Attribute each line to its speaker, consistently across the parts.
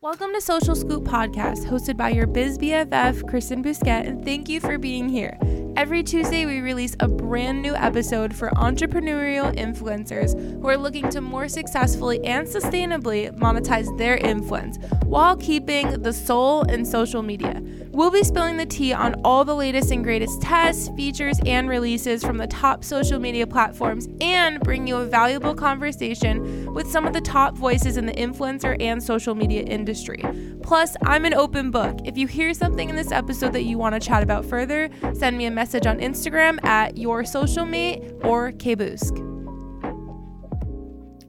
Speaker 1: Welcome to Social Scoop Podcast, hosted by your biz BFF, Kristen Busquet, and thank you for being here. Every Tuesday, we release a brand new episode for entrepreneurial influencers who are looking to more successfully and sustainably monetize their influence while keeping the soul in social media. We'll be spilling the tea on all the latest and greatest tests, features, and releases from the top social media platforms and bring you a valuable conversation with some of the top voices in the influencer and social media industry. Plus, I'm an open book. If you hear something in this episode that you want to chat about further, send me a message on Instagram at your social mate or kboosk.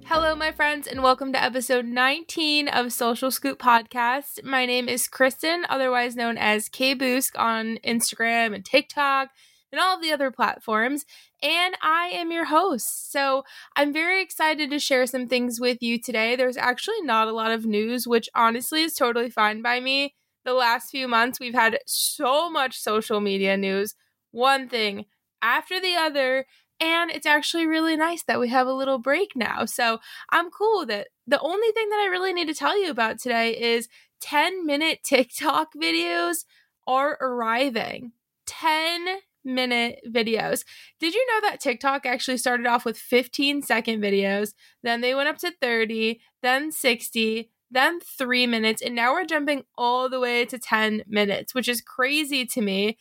Speaker 1: Hello, my friends, and welcome to episode 19 of Social Scoop Podcast. My name is Kristen, otherwise known as K on Instagram and TikTok and all the other platforms. And I am your host. So I'm very excited to share some things with you today. There's actually not a lot of news, which honestly is totally fine by me. The last few months, we've had so much social media news, one thing after the other and it's actually really nice that we have a little break now. So I'm cool that the only thing that I really need to tell you about today is 10 minute TikTok videos are arriving. 10 minute videos. Did you know that TikTok actually started off with 15 second videos, then they went up to 30, then 60, then 3 minutes, and now we're jumping all the way to 10 minutes, which is crazy to me.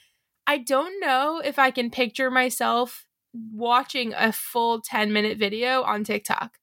Speaker 1: I don't know if I can picture myself watching a full 10 minute video on TikTok.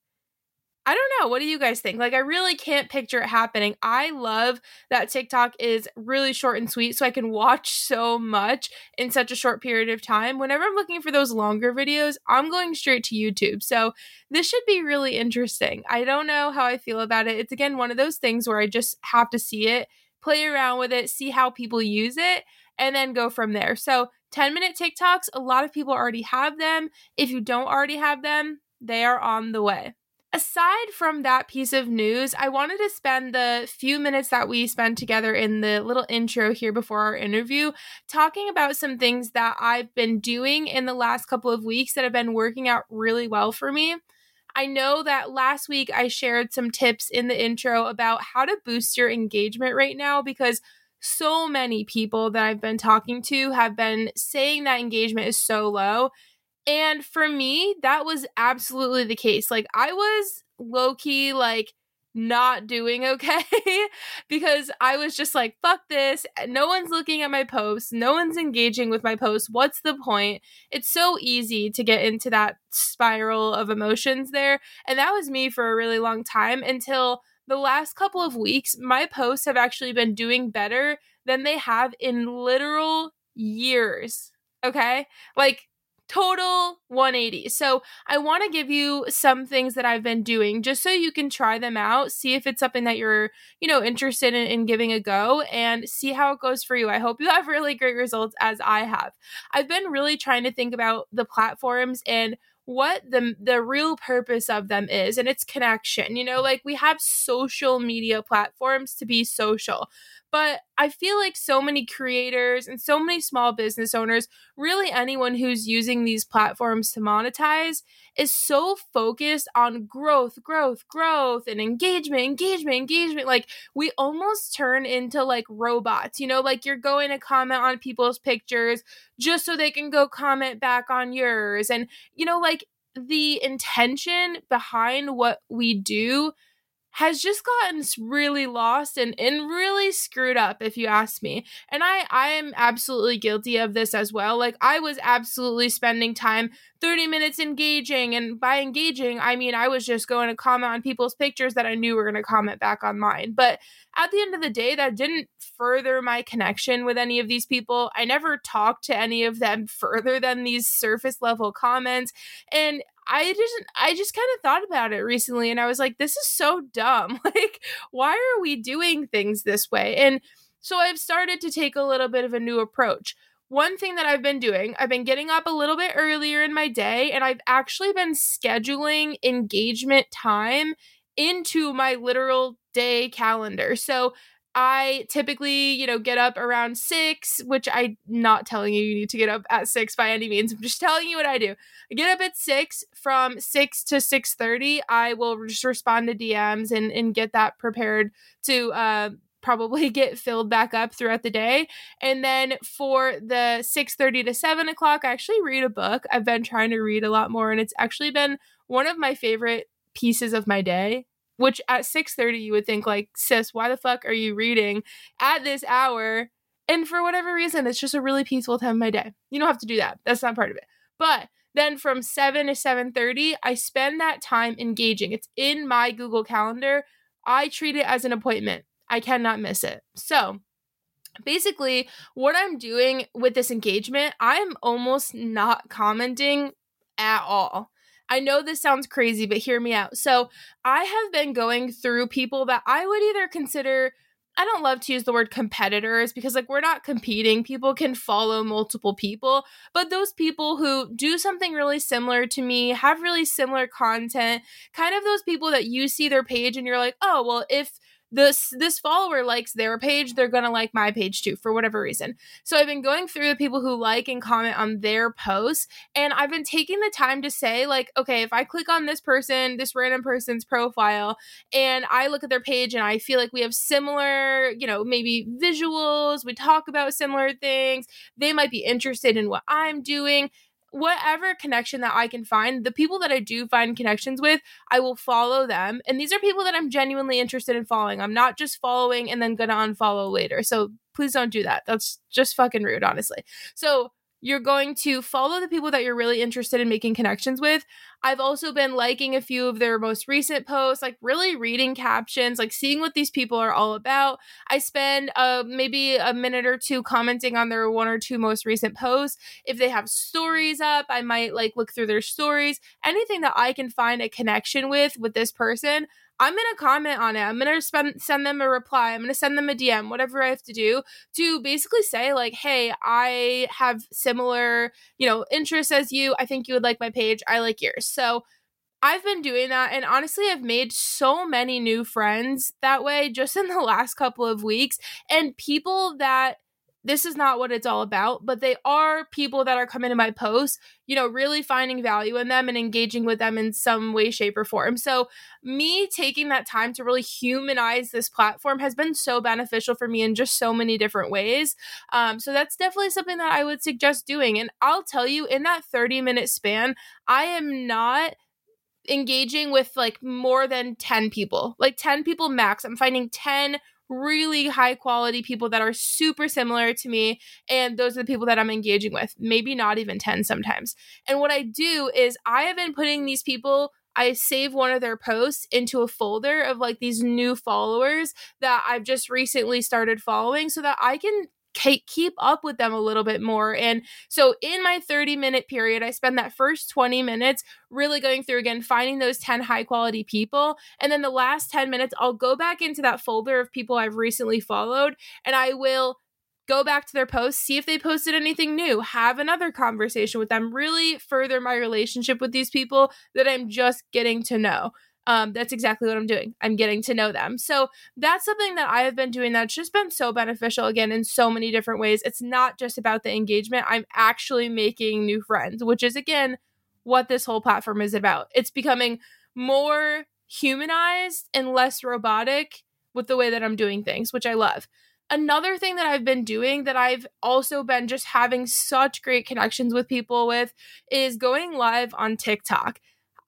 Speaker 1: I don't know. What do you guys think? Like, I really can't picture it happening. I love that TikTok is really short and sweet, so I can watch so much in such a short period of time. Whenever I'm looking for those longer videos, I'm going straight to YouTube. So, this should be really interesting. I don't know how I feel about it. It's again one of those things where I just have to see it, play around with it, see how people use it, and then go from there. So, 10 minute TikToks, a lot of people already have them. If you don't already have them, they are on the way. Aside from that piece of news, I wanted to spend the few minutes that we spent together in the little intro here before our interview talking about some things that I've been doing in the last couple of weeks that have been working out really well for me. I know that last week I shared some tips in the intro about how to boost your engagement right now because so many people that I've been talking to have been saying that engagement is so low. And for me, that was absolutely the case. Like, I was low key, like, not doing okay because I was just like, fuck this. No one's looking at my posts. No one's engaging with my posts. What's the point? It's so easy to get into that spiral of emotions there. And that was me for a really long time until the last couple of weeks, my posts have actually been doing better than they have in literal years. Okay? Like total 180. So, I want to give you some things that I've been doing just so you can try them out, see if it's something that you're, you know, interested in, in giving a go and see how it goes for you. I hope you have really great results as I have. I've been really trying to think about the platforms and what the the real purpose of them is and it's connection you know like we have social media platforms to be social but I feel like so many creators and so many small business owners, really anyone who's using these platforms to monetize, is so focused on growth, growth, growth, and engagement, engagement, engagement. Like we almost turn into like robots, you know, like you're going to comment on people's pictures just so they can go comment back on yours. And, you know, like the intention behind what we do has just gotten really lost and, and really screwed up if you ask me. And i i am absolutely guilty of this as well. Like i was absolutely spending time 30 minutes engaging and by engaging i mean i was just going to comment on people's pictures that i knew were going to comment back on mine. But at the end of the day that didn't further my connection with any of these people. I never talked to any of them further than these surface level comments. And I just I just kind of thought about it recently and I was like this is so dumb. Like why are we doing things this way? And so I've started to take a little bit of a new approach. One thing that I've been doing, I've been getting up a little bit earlier in my day and I've actually been scheduling engagement time into my literal day calendar. So I typically, you know, get up around six, which I'm not telling you you need to get up at six by any means. I'm just telling you what I do. I get up at six. From six to six thirty, I will just respond to DMs and and get that prepared to uh, probably get filled back up throughout the day. And then for the six thirty to seven o'clock, I actually read a book. I've been trying to read a lot more, and it's actually been one of my favorite pieces of my day which at 6:30 you would think like sis why the fuck are you reading at this hour? And for whatever reason it's just a really peaceful time of my day. You don't have to do that. That's not part of it. But then from 7 to 7:30 I spend that time engaging. It's in my Google calendar. I treat it as an appointment. I cannot miss it. So basically what I'm doing with this engagement I'm almost not commenting at all I know this sounds crazy, but hear me out. So, I have been going through people that I would either consider I don't love to use the word competitors because like we're not competing. People can follow multiple people, but those people who do something really similar to me, have really similar content, kind of those people that you see their page and you're like, "Oh, well, if this this follower likes their page, they're gonna like my page too for whatever reason. So I've been going through the people who like and comment on their posts, and I've been taking the time to say like, okay, if I click on this person, this random person's profile, and I look at their page and I feel like we have similar, you know, maybe visuals, we talk about similar things, they might be interested in what I'm doing whatever connection that I can find, the people that I do find connections with, I will follow them. And these are people that I'm genuinely interested in following. I'm not just following and then gonna unfollow later. So please don't do that. That's just fucking rude, honestly. So you're going to follow the people that you're really interested in making connections with. I've also been liking a few of their most recent posts, like really reading captions, like seeing what these people are all about. I spend uh, maybe a minute or two commenting on their one or two most recent posts. If they have stories up, I might like look through their stories. Anything that I can find a connection with with this person, I'm going to comment on it. I'm going to send them a reply. I'm going to send them a DM, whatever I have to do to basically say, like, hey, I have similar, you know, interests as you. I think you would like my page. I like yours. So I've been doing that. And honestly, I've made so many new friends that way just in the last couple of weeks. And people that this is not what it's all about, but they are people that are coming to my posts, you know, really finding value in them and engaging with them in some way, shape, or form. So, me taking that time to really humanize this platform has been so beneficial for me in just so many different ways. Um, so, that's definitely something that I would suggest doing. And I'll tell you, in that 30 minute span, I am not engaging with like more than 10 people, like 10 people max. I'm finding 10 really high quality people that are super similar to me and those are the people that I'm engaging with maybe not even 10 sometimes. And what I do is I have been putting these people I save one of their posts into a folder of like these new followers that I've just recently started following so that I can keep up with them a little bit more. And so in my 30 minute period, I spend that first 20 minutes really going through again, finding those 10 high quality people. And then the last 10 minutes, I'll go back into that folder of people I've recently followed and I will go back to their posts, see if they posted anything new, have another conversation with them, really further my relationship with these people that I'm just getting to know um, that's exactly what I'm doing. I'm getting to know them. So that's something that I have been doing that's just been so beneficial again in so many different ways. It's not just about the engagement, I'm actually making new friends, which is again what this whole platform is about. It's becoming more humanized and less robotic with the way that I'm doing things, which I love. Another thing that I've been doing that I've also been just having such great connections with people with is going live on TikTok.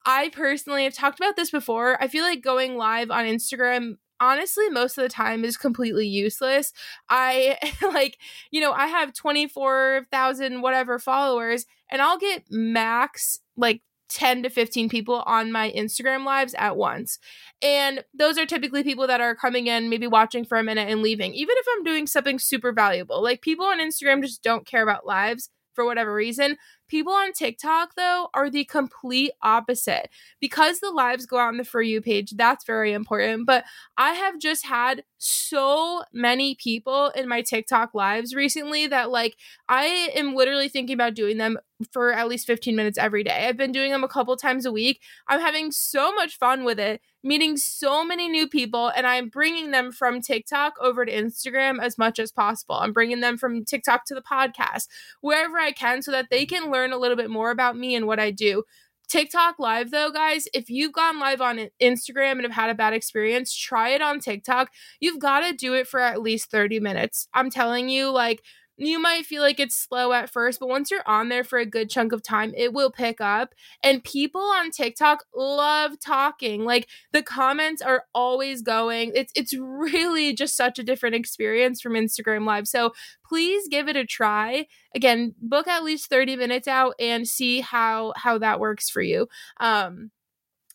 Speaker 1: I personally have talked about this before. I feel like going live on Instagram honestly most of the time is completely useless. I like, you know, I have 24,000 whatever followers and I'll get max like 10 to 15 people on my Instagram lives at once. And those are typically people that are coming in, maybe watching for a minute and leaving. Even if I'm doing something super valuable. Like people on Instagram just don't care about lives for whatever reason. People on TikTok, though, are the complete opposite. Because the lives go out on the For You page, that's very important. But I have just had so many people in my TikTok lives recently that, like, I am literally thinking about doing them for at least 15 minutes every day. I've been doing them a couple times a week. I'm having so much fun with it, meeting so many new people, and I'm bringing them from TikTok over to Instagram as much as possible. I'm bringing them from TikTok to the podcast, wherever I can, so that they can learn a little bit more about me and what I do. TikTok live though, guys, if you've gone live on Instagram and have had a bad experience, try it on TikTok. You've got to do it for at least 30 minutes. I'm telling you, like, you might feel like it's slow at first, but once you're on there for a good chunk of time, it will pick up. And people on TikTok love talking. Like the comments are always going. It's it's really just such a different experience from Instagram Live. So please give it a try. Again, book at least 30 minutes out and see how how that works for you. Um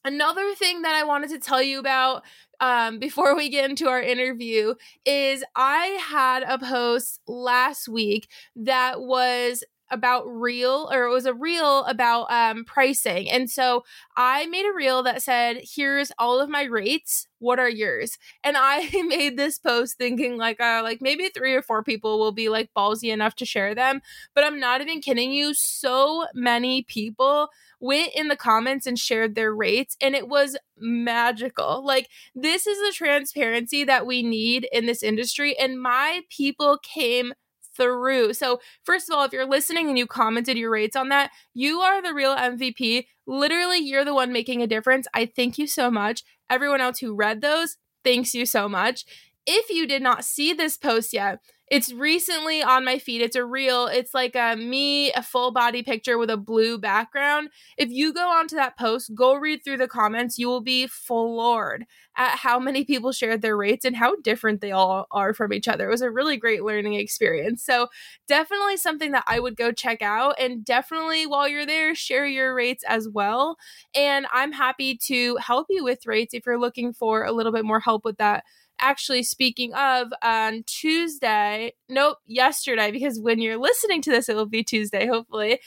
Speaker 1: Another thing that I wanted to tell you about um, before we get into our interview is I had a post last week that was about real, or it was a reel about um, pricing. And so i made a reel that said here's all of my rates. What are yours? And i made this post thinking like uh like maybe three or four people will be like ballsy enough to share them. But i'm not even kidding you so many people went in the comments and shared their rates and it was magical. Like this is the transparency that we need in this industry and my people came through. So, first of all, if you're listening and you commented your rates on that, you are the real MVP. Literally, you're the one making a difference. I thank you so much. Everyone else who read those, thanks you so much. If you did not see this post yet, it's recently on my feed. It's a reel. It's like a me, a full body picture with a blue background. If you go onto that post, go read through the comments. You will be floored at how many people shared their rates and how different they all are from each other. It was a really great learning experience. So, definitely something that I would go check out. And definitely while you're there, share your rates as well. And I'm happy to help you with rates if you're looking for a little bit more help with that actually speaking of on Tuesday, nope, yesterday, because when you're listening to this, it will be Tuesday, hopefully.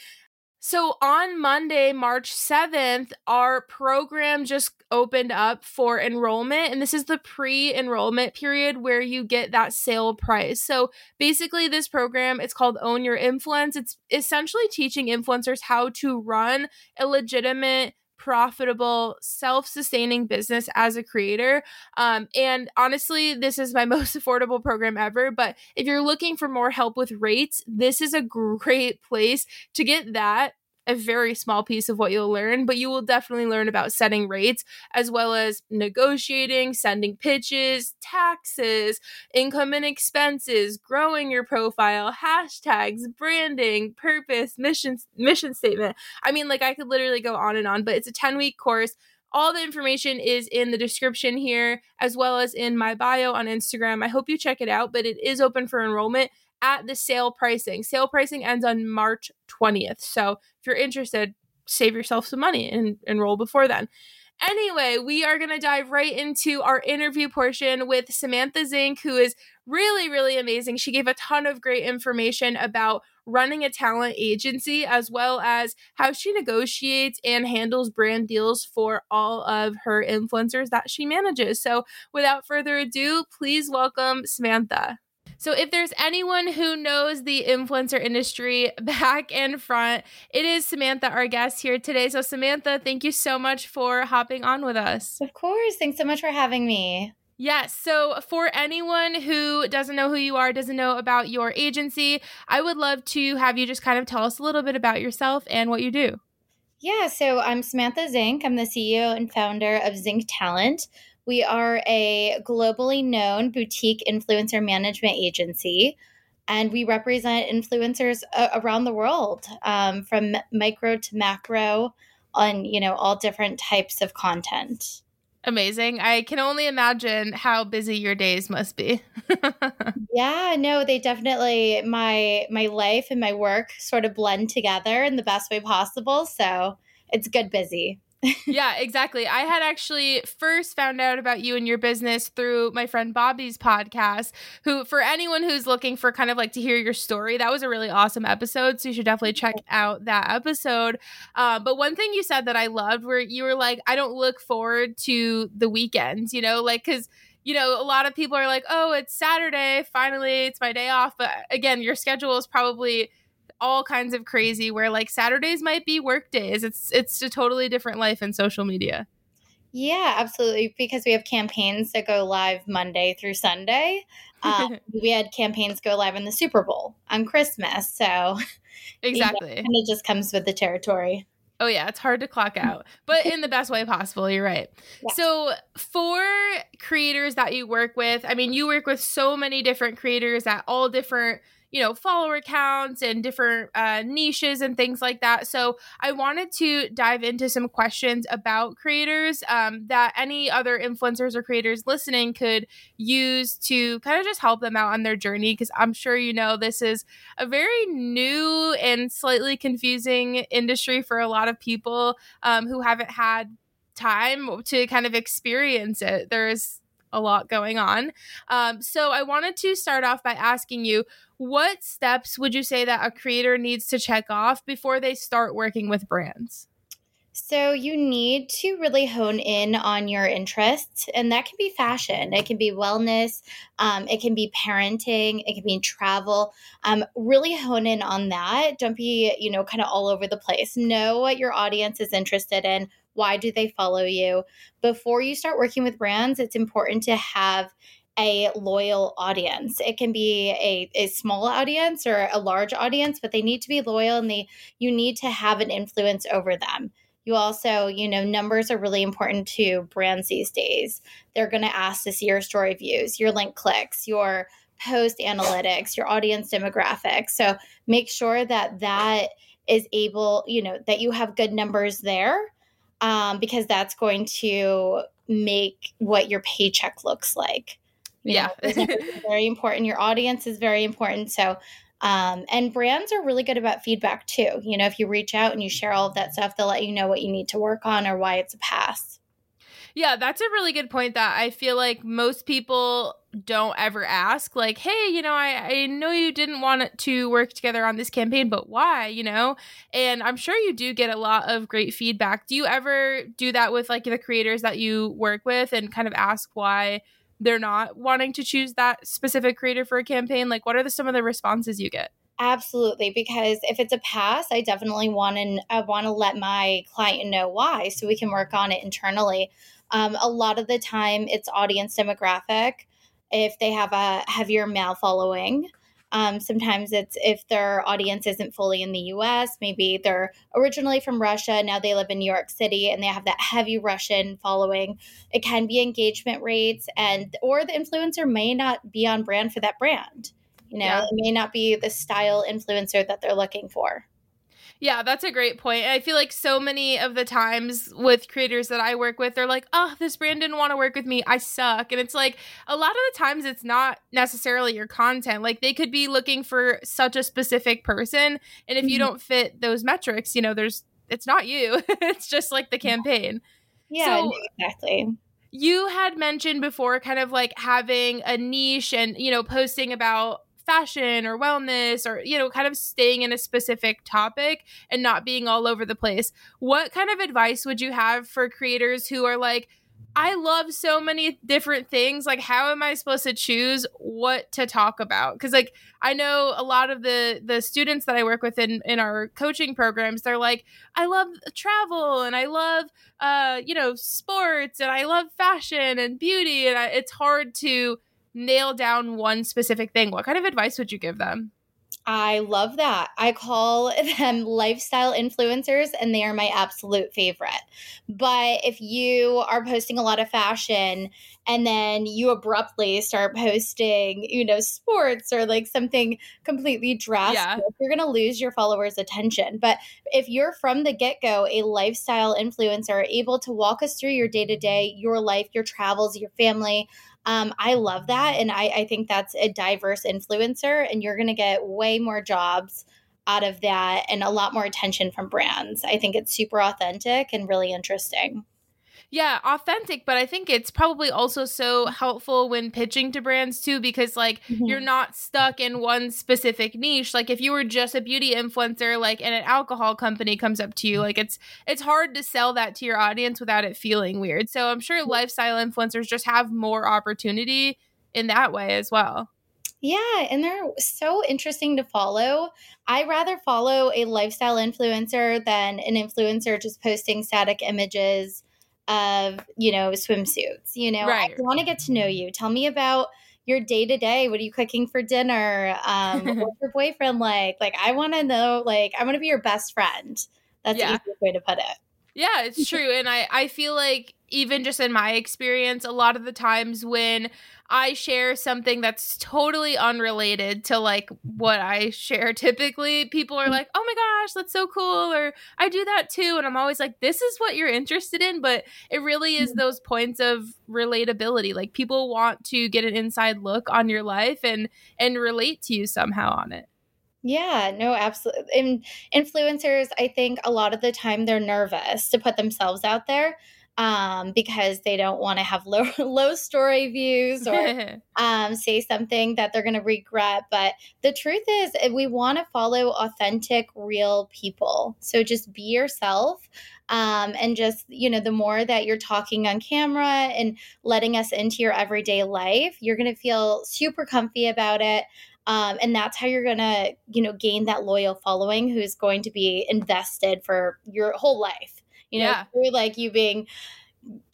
Speaker 1: So on Monday, March 7th, our program just opened up for enrollment. And this is the pre enrollment period where you get that sale price. So basically, this program, it's called Own Your Influence. It's essentially teaching influencers how to run a legitimate profitable, self sustaining business as a creator. Um, and honestly, this is my most affordable program ever. But if you're looking for more help with rates, this is a great place to get that a very small piece of what you'll learn, but you will definitely learn about setting rates as well as negotiating, sending pitches, taxes, income and expenses, growing your profile, hashtags, branding, purpose, mission mission statement. I mean, like I could literally go on and on, but it's a 10-week course. All the information is in the description here as well as in my bio on Instagram. I hope you check it out, but it is open for enrollment at the sale pricing. Sale pricing ends on March 20th. So if you're interested, save yourself some money and enroll before then. Anyway, we are going to dive right into our interview portion with Samantha Zink, who is really, really amazing. She gave a ton of great information about running a talent agency, as well as how she negotiates and handles brand deals for all of her influencers that she manages. So, without further ado, please welcome Samantha. So, if there's anyone who knows the influencer industry back and front, it is Samantha, our guest here today. So, Samantha, thank you so much for hopping on with us.
Speaker 2: Of course. Thanks so much for having me.
Speaker 1: Yes. So, for anyone who doesn't know who you are, doesn't know about your agency, I would love to have you just kind of tell us a little bit about yourself and what you do.
Speaker 2: Yeah. So, I'm Samantha Zink. I'm the CEO and founder of Zink Talent. We are a globally known boutique influencer management agency, and we represent influencers uh, around the world, um, from micro to macro, on you know all different types of content.
Speaker 1: Amazing. I can only imagine how busy your days must be.
Speaker 2: yeah, no, they definitely my my life and my work sort of blend together in the best way possible. So it's good busy.
Speaker 1: Yeah, exactly. I had actually first found out about you and your business through my friend Bobby's podcast, who, for anyone who's looking for kind of like to hear your story, that was a really awesome episode. So you should definitely check out that episode. Uh, but one thing you said that I loved where you were like, I don't look forward to the weekends, you know, like, because you know, a lot of people are like, oh, it's Saturday. Finally, it's my day off. But again, your schedule is probably all kinds of crazy where like Saturdays might be work days. It's it's a totally different life in social media.
Speaker 2: Yeah, absolutely. Because we have campaigns that go live Monday through Sunday. Um, we had campaigns go live in the Super Bowl on Christmas. So
Speaker 1: exactly,
Speaker 2: you know, it just comes with the territory.
Speaker 1: Oh yeah, it's hard to clock out, but in the best way possible. You're right. Yeah. So for creators that you work with, I mean, you work with so many different creators at all different you know follower counts and different uh, niches and things like that. So i wanted to dive into some questions about creators um, that any other influencers or creators listening could use to kind of just help them out on their journey because i'm sure you know this is a very new and slightly confusing industry for a lot of people um, who haven't had time to kind of experience it. There's a lot going on. Um, so I wanted to start off by asking you what steps would you say that a creator needs to check off before they start working with brands?
Speaker 2: So, you need to really hone in on your interests, and that can be fashion, it can be wellness, um, it can be parenting, it can be travel. Um, really hone in on that. Don't be, you know, kind of all over the place. Know what your audience is interested in. Why do they follow you? Before you start working with brands, it's important to have a loyal audience. It can be a, a small audience or a large audience, but they need to be loyal and they you need to have an influence over them. You also, you know, numbers are really important to brands these days. They're going to ask to see your story views, your link clicks, your post analytics, your audience demographics. So make sure that that is able, you know, that you have good numbers there um, because that's going to make what your paycheck looks like.
Speaker 1: You yeah.
Speaker 2: very important. Your audience is very important. So, um, and brands are really good about feedback too. You know, if you reach out and you share all of that stuff, they'll let you know what you need to work on or why it's a pass.
Speaker 1: Yeah, that's a really good point that I feel like most people don't ever ask like hey you know I, I know you didn't want to work together on this campaign but why? You know? And i'm sure you do get a lot of great feedback. Do you ever do that with like the creators that you work with and kind of ask why they're not wanting to choose that specific creator for a campaign? Like what are the, some of the responses you get?
Speaker 2: Absolutely, because if it's a pass, I definitely want to I want to let my client know why, so we can work on it internally. Um, a lot of the time, it's audience demographic. If they have a heavier male following, um, sometimes it's if their audience isn't fully in the US, maybe they're originally from Russia, now they live in New York City and they have that heavy Russian following. It can be engagement rates and or the influencer may not be on brand for that brand. You know, yeah. it may not be the style influencer that they're looking for.
Speaker 1: Yeah, that's a great point. I feel like so many of the times with creators that I work with, they're like, oh, this brand didn't want to work with me. I suck. And it's like a lot of the times it's not necessarily your content. Like they could be looking for such a specific person. And if you mm-hmm. don't fit those metrics, you know, there's, it's not you. it's just like the campaign.
Speaker 2: Yeah, so, exactly
Speaker 1: you had mentioned before kind of like having a niche and you know posting about fashion or wellness or you know kind of staying in a specific topic and not being all over the place what kind of advice would you have for creators who are like I love so many different things. Like, how am I supposed to choose what to talk about? Because, like, I know a lot of the the students that I work with in in our coaching programs. They're like, I love travel and I love, uh, you know, sports and I love fashion and beauty, and I, it's hard to nail down one specific thing, what kind of advice would you give them?
Speaker 2: I love that. I call them lifestyle influencers, and they are my absolute favorite. But if you are posting a lot of fashion and then you abruptly start posting, you know, sports or like something completely drastic, yeah. you're going to lose your followers' attention. But if you're from the get go a lifestyle influencer, able to walk us through your day to day, your life, your travels, your family, um, I love that. And I, I think that's a diverse influencer, and you're going to get way more jobs out of that and a lot more attention from brands. I think it's super authentic and really interesting.
Speaker 1: Yeah, authentic, but I think it's probably also so helpful when pitching to brands too because like mm-hmm. you're not stuck in one specific niche. Like if you were just a beauty influencer like and an alcohol company comes up to you, like it's it's hard to sell that to your audience without it feeling weird. So I'm sure lifestyle influencers just have more opportunity in that way as well.
Speaker 2: Yeah, and they're so interesting to follow. I rather follow a lifestyle influencer than an influencer just posting static images of, you know, swimsuits. You know, right. I want to get to know you. Tell me about your day to day. What are you cooking for dinner? Um, what's your boyfriend like? Like, I want to know, like, I want to be your best friend. That's yeah. the easiest way to put it.
Speaker 1: Yeah, it's true. and I, I feel like even just in my experience, a lot of the times when I share something that's totally unrelated to like what I share typically, people are like, oh my gosh, that's so cool. Or I do that too. And I'm always like, this is what you're interested in. But it really is mm-hmm. those points of relatability. Like people want to get an inside look on your life and and relate to you somehow on it.
Speaker 2: Yeah, no, absolutely. And influencers, I think a lot of the time they're nervous to put themselves out there um, because they don't want to have low low story views or um, say something that they're going to regret. But the truth is, eh, we want to follow authentic, real people. So just be yourself. Um, and just you know the more that you're talking on camera and letting us into your everyday life you're going to feel super comfy about it um, and that's how you're gonna you know gain that loyal following who's going to be invested for your whole life you know yeah. through like you being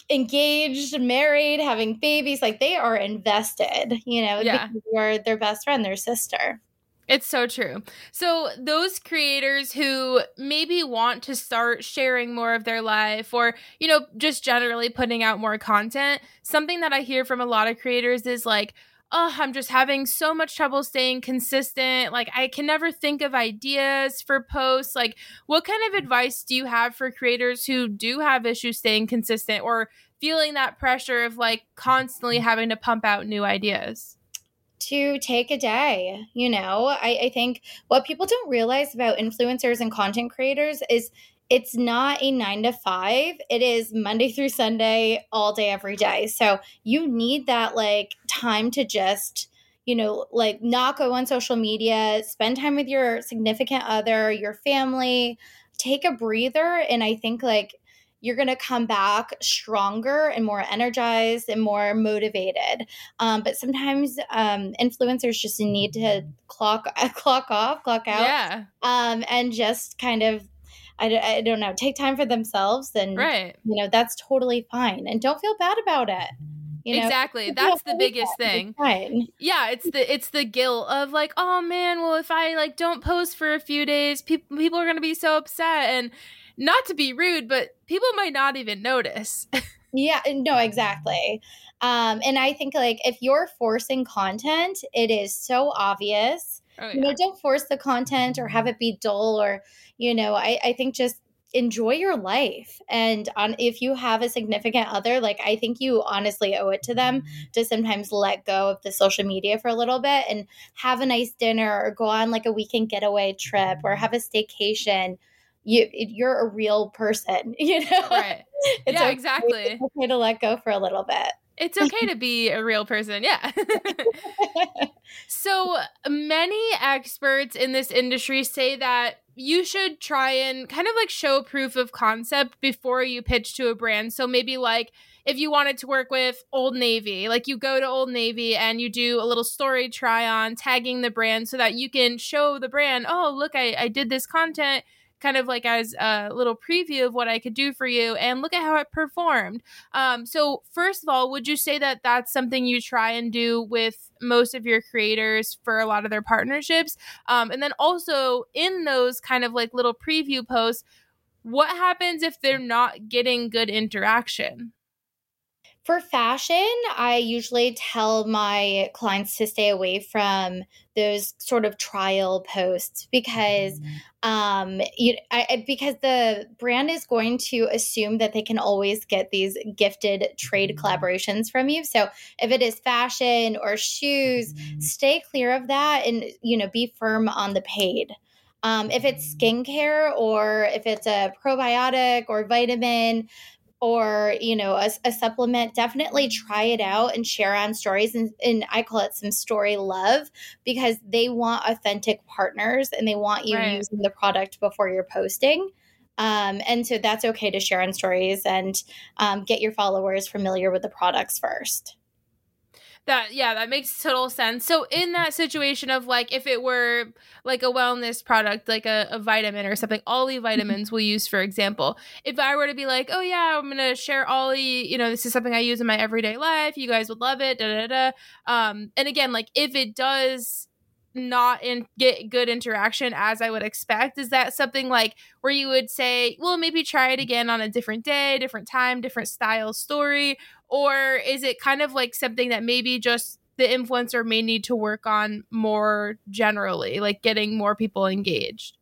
Speaker 2: engaged married having babies like they are invested you know yeah. you're their best friend their sister
Speaker 1: it's so true. So, those creators who maybe want to start sharing more of their life or, you know, just generally putting out more content, something that I hear from a lot of creators is like, oh, I'm just having so much trouble staying consistent. Like, I can never think of ideas for posts. Like, what kind of advice do you have for creators who do have issues staying consistent or feeling that pressure of like constantly having to pump out new ideas?
Speaker 2: to take a day. You know, I, I, think what people don't realize about influencers and content creators is it's not a nine to five. It is Monday through Sunday, all day, every day. So you need that like time to just, you know, like not go on social media, spend time with your significant other, your family, take a breather. And I think like you're going to come back stronger and more energized and more motivated. Um, but sometimes um, influencers just need to clock clock off, clock out, yeah. um, and just kind of I, I don't know, take time for themselves, then, right. you know, that's totally fine. And don't feel bad about it.
Speaker 1: You know, exactly. That's the biggest thing. Yeah, it's the it's the guilt of like, oh man, well if I like don't post for a few days, people people are gonna be so upset. And not to be rude, but people might not even notice.
Speaker 2: yeah, no, exactly. Um, and I think like if you're forcing content, it is so obvious. Oh, yeah. You know, don't force the content or have it be dull or you know i, I think just enjoy your life. And on if you have a significant other like i think you honestly owe it to them to sometimes let go of the social media for a little bit and have a nice dinner or go on like a weekend getaway trip or have a staycation. You you're a real person you know? Right.
Speaker 1: It's yeah okay, exactly. it's
Speaker 2: okay to let go for a little bit
Speaker 1: it's okay to be a real person. Yeah. so many experts in this industry say that you should try and kind of like show proof of concept before you pitch to a brand. So maybe like if you wanted to work with Old Navy, like you go to Old Navy and you do a little story try on tagging the brand so that you can show the brand, oh, look, I, I did this content kind of like as a little preview of what I could do for you and look at how it performed. Um, so, first of all, would you say that that's something you try and do with most of your creators for a lot of their partnerships? Um, and then also in those kind of like little preview posts, what happens if they're not getting good interaction?
Speaker 2: For fashion, I usually tell my clients to stay away from those sort of trial posts because mm-hmm. um you I, because the brand is going to assume that they can always get these gifted trade mm-hmm. collaborations from you. So if it is fashion or shoes, mm-hmm. stay clear of that and you know be firm on the paid. Um, if it's skincare or if it's a probiotic or vitamin or you know a, a, supplement definitely try it out and share on stories. And, and, i call it some story love because they want authentic partners and they want you right. using the product before you're posting. Um, and so that's okay to share on stories and um, get your followers familiar with the products first
Speaker 1: that yeah, that makes total sense. So in that situation of like if it were like a wellness product, like a, a vitamin or something, Olly mm-hmm. vitamins we'll use for example. If I were to be like, oh yeah, I'm gonna share Olly, you know, this is something I use in my everyday life. You guys would love it. Da da da. Um, and again, like if it does not in, get good interaction as I would expect? Is that something like where you would say, well, maybe try it again on a different day, different time, different style story? Or is it kind of like something that maybe just the influencer may need to work on more generally, like getting more people engaged?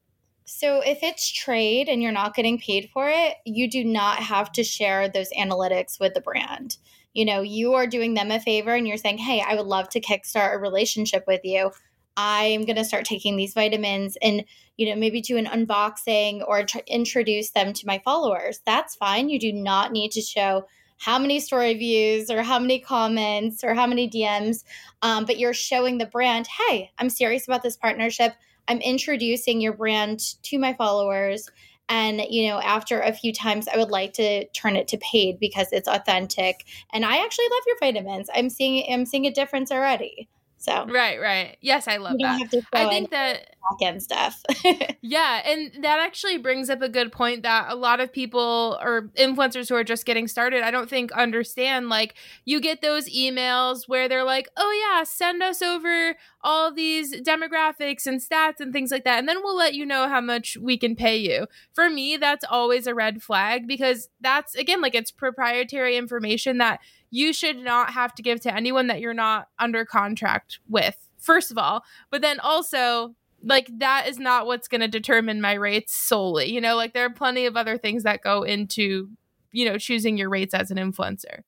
Speaker 2: So, if it's trade and you're not getting paid for it, you do not have to share those analytics with the brand. You know, you are doing them a favor and you're saying, Hey, I would love to kickstart a relationship with you. I'm going to start taking these vitamins and, you know, maybe do an unboxing or tr- introduce them to my followers. That's fine. You do not need to show how many story views or how many comments or how many DMs, um, but you're showing the brand, hey, I'm serious about this partnership. I'm introducing your brand to my followers. And, you know, after a few times, I would like to turn it to paid because it's authentic. And I actually love your vitamins. I'm seeing I'm seeing a difference already. So
Speaker 1: right, right. Yes, I love that. I think that
Speaker 2: and stuff.
Speaker 1: yeah, and that actually brings up a good point that a lot of people or influencers who are just getting started, I don't think understand. Like you get those emails where they're like, "Oh yeah, send us over all these demographics and stats and things like that, and then we'll let you know how much we can pay you." For me, that's always a red flag because that's again like it's proprietary information that you should not have to give to anyone that you're not under contract with first of all but then also like that is not what's going to determine my rates solely you know like there are plenty of other things that go into you know choosing your rates as an influencer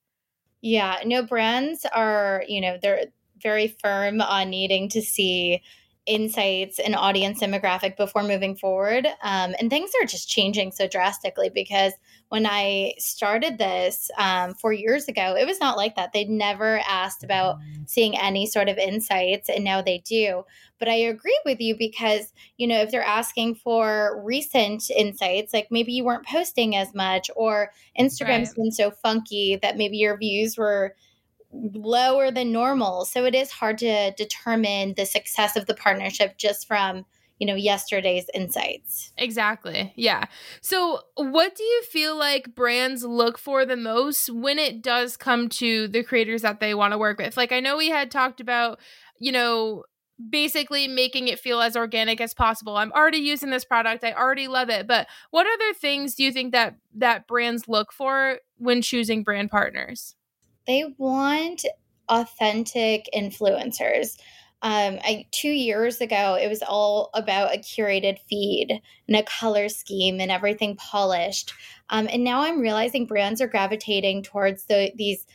Speaker 2: yeah no brands are you know they're very firm on needing to see insights and audience demographic before moving forward. Um, and things are just changing so drastically because when I started this um, four years ago, it was not like that. They'd never asked about seeing any sort of insights, and now they do. But I agree with you because, you know, if they're asking for recent insights, like maybe you weren't posting as much, or Instagram's right. been so funky that maybe your views were lower than normal. So it is hard to determine the success of the partnership just from you know yesterday's insights.
Speaker 1: Exactly. Yeah. So what do you feel like brands look for the most when it does come to the creators that they want to work with? Like i know we had talked about you know basically making it feel as organic as possible. I'm already using this product. I already love it. But what other things do you think that that brands look for when choosing brand partners?
Speaker 2: They want authentic influencers. Um, I, two years ago, it was all about a curated feed and a color scheme and everything polished. Um, and now I'm realizing brands are gravitating towards the, these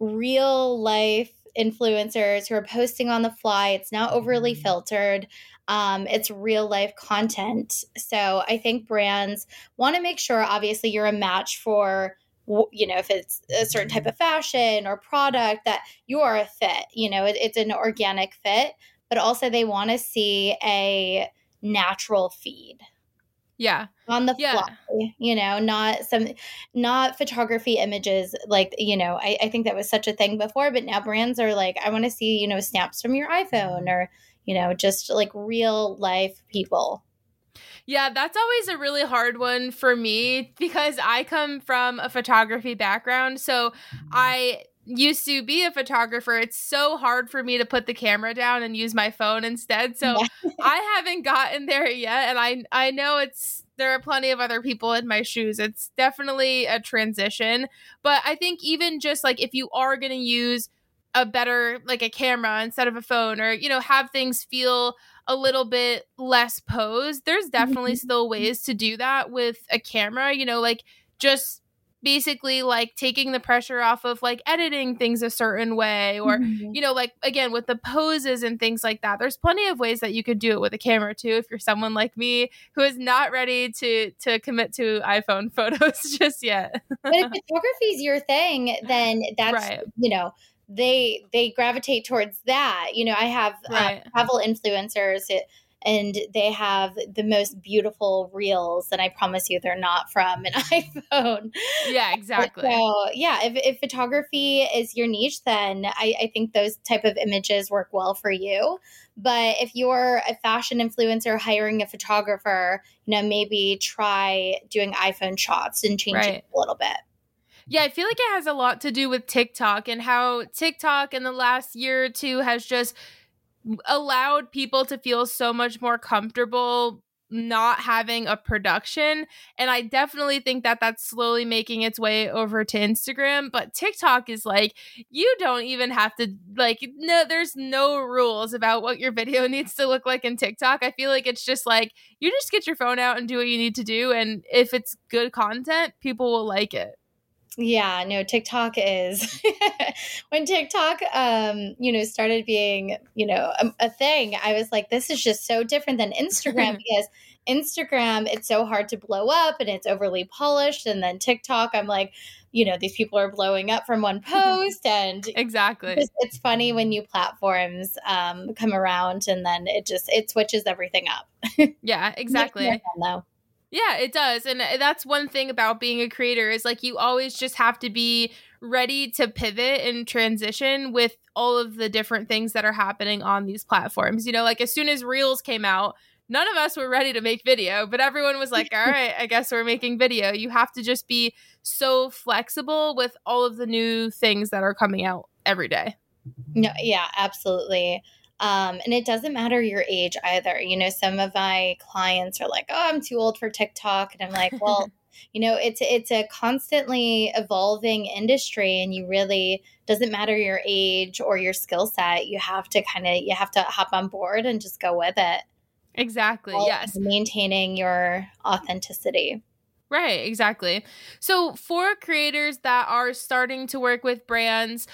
Speaker 2: real life influencers who are posting on the fly. It's not overly mm-hmm. filtered. Um, it's real life content. So I think brands want to make sure, obviously, you're a match for you know if it's a certain type of fashion or product that you are a fit you know it, it's an organic fit but also they want to see a natural feed.
Speaker 1: Yeah.
Speaker 2: On the
Speaker 1: yeah.
Speaker 2: fly you know not some not photography images like you know I, I think that was such a thing before but now brands are like i want to see you know snaps from your iphone or you know just like real life people
Speaker 1: yeah, that's always a really hard one for me because I come from a photography background. So I used to be a photographer. It's so hard for me to put the camera down and use my phone instead. So I haven't gotten there yet and I I know it's there are plenty of other people in my shoes. It's definitely a transition, but I think even just like if you are going to use a better like a camera instead of a phone or you know have things feel a little bit less posed there's definitely mm-hmm. still ways to do that with a camera you know like just basically like taking the pressure off of like editing things a certain way or mm-hmm. you know like again with the poses and things like that there's plenty of ways that you could do it with a camera too if you're someone like me who is not ready to to commit to iphone photos just yet
Speaker 2: but if photography is your thing then that's right. you know they they gravitate towards that. You know i have uh, right. uh, travel influencers it, and they have the most beautiful reels and i promise you they're not from an iphone.
Speaker 1: Yeah exactly.
Speaker 2: so yeah if, if photography is your niche then I, I think those type of images work well for you. But if you're a fashion influencer hiring a photographer you know maybe try doing iphone shots and changing right. a little bit
Speaker 1: yeah, I feel like it has a lot to do with TikTok and how TikTok in the last year or two has just allowed people to feel so much more comfortable not having a production. And i definitely think that that's slowly making its way over to instagram. But tiktok is like you don't even have to like no there's no rules about what your video needs to look like in tiktok. I feel like it's just like you just get your phone out and do what you need to do. And if it's good content people will like it
Speaker 2: yeah, no, TikTok is when TikTok, um, you know, started being, you know, a, a, thing. I was like, this is just so different than Instagram because Instagram, it's so hard to blow up and it's overly polished. And then TikTok, I'm like, you know, these people are blowing up from one post, and
Speaker 1: exactly,
Speaker 2: it's, it's funny when new platforms um, come around and then it just it switches everything up.
Speaker 1: yeah, exactly. Fun, though. Yeah, it does. And uh, that's one thing about being a creator is like you always just have to be ready to pivot and transition with all of the different things that are happening on these platforms. You know, like as soon as Reels came out, none of us were ready to make video, but everyone was like, all right, I guess we're making video. You have to just be so flexible with all of the new things that are coming out every day.
Speaker 2: No, yeah, absolutely. Um, and it doesn't matter your age either. You know, some of my clients are like, "Oh, I'm too old for TikTok," and I'm like, "Well." you know it's it's a constantly evolving industry and you really doesn't matter your age or your skill set you have to kind of you have to hop on board and just go with it
Speaker 1: exactly yes
Speaker 2: maintaining your authenticity
Speaker 1: right exactly so for creators that are starting to work with brands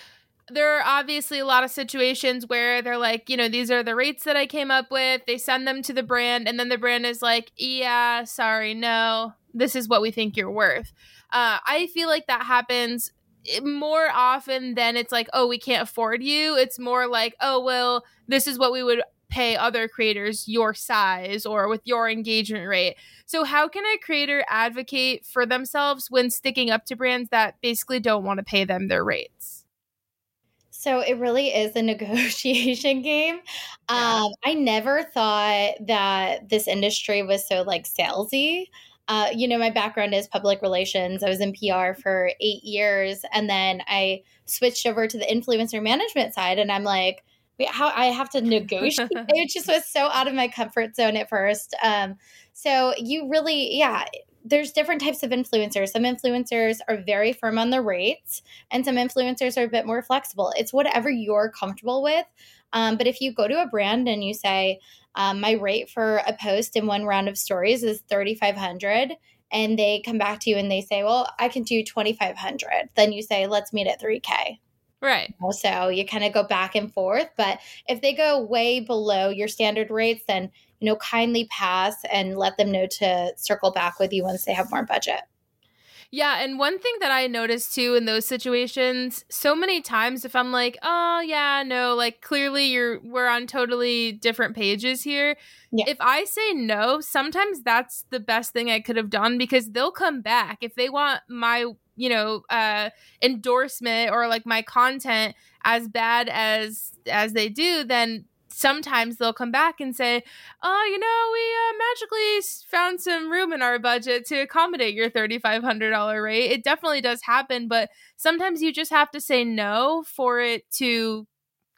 Speaker 1: there are obviously a lot of situations where they're like, you know, these are the rates that I came up with. They send them to the brand, and then the brand is like, yeah, sorry, no, this is what we think you're worth. Uh, I feel like that happens eh, more often than it's like, oh, we can't afford you. It's more like, oh, well, this is what we would pay other creators your size or with your engagement rate. So, how can a creator advocate for themselves when sticking up to brands that basically don't want to pay them their rates?
Speaker 2: So it really is a negotiation game. Yeah. Um, I never thought that this industry was so like salesy. Uh, you know, my background is public relations. I was in PR for eight years, and then I switched over to the influencer management side. And I'm like, wait, how I have to negotiate? it just was so out of my comfort zone at first. Um, so you really, yeah, there's different types of influencers. Some influencers are very firm on the rates, and some influencers are a bit more flexible. It's whatever you're comfortable with. Um, but if you go to a brand and you say, um, my rate for a post in one round of stories is 3500 and they come back to you and they say, well, I can do 2500 then you say, let's meet at 3K.
Speaker 1: Right.
Speaker 2: So you kind of go back and forth. But if they go way below your standard rates, then you know, kindly pass and let them know to circle back with you once they have more budget.
Speaker 1: Yeah, and one thing that I noticed too in those situations, so many times if I'm like, "Oh, yeah, no, like clearly you're we're on totally different pages here." Yeah. If I say no, sometimes that's the best thing I could have done because they'll come back if they want my, you know, uh endorsement or like my content as bad as as they do, then sometimes they'll come back and say, "Oh, you know, we uh, magically found some room in our budget to accommodate your $3500 rate." It definitely does happen, but sometimes you just have to say no for it to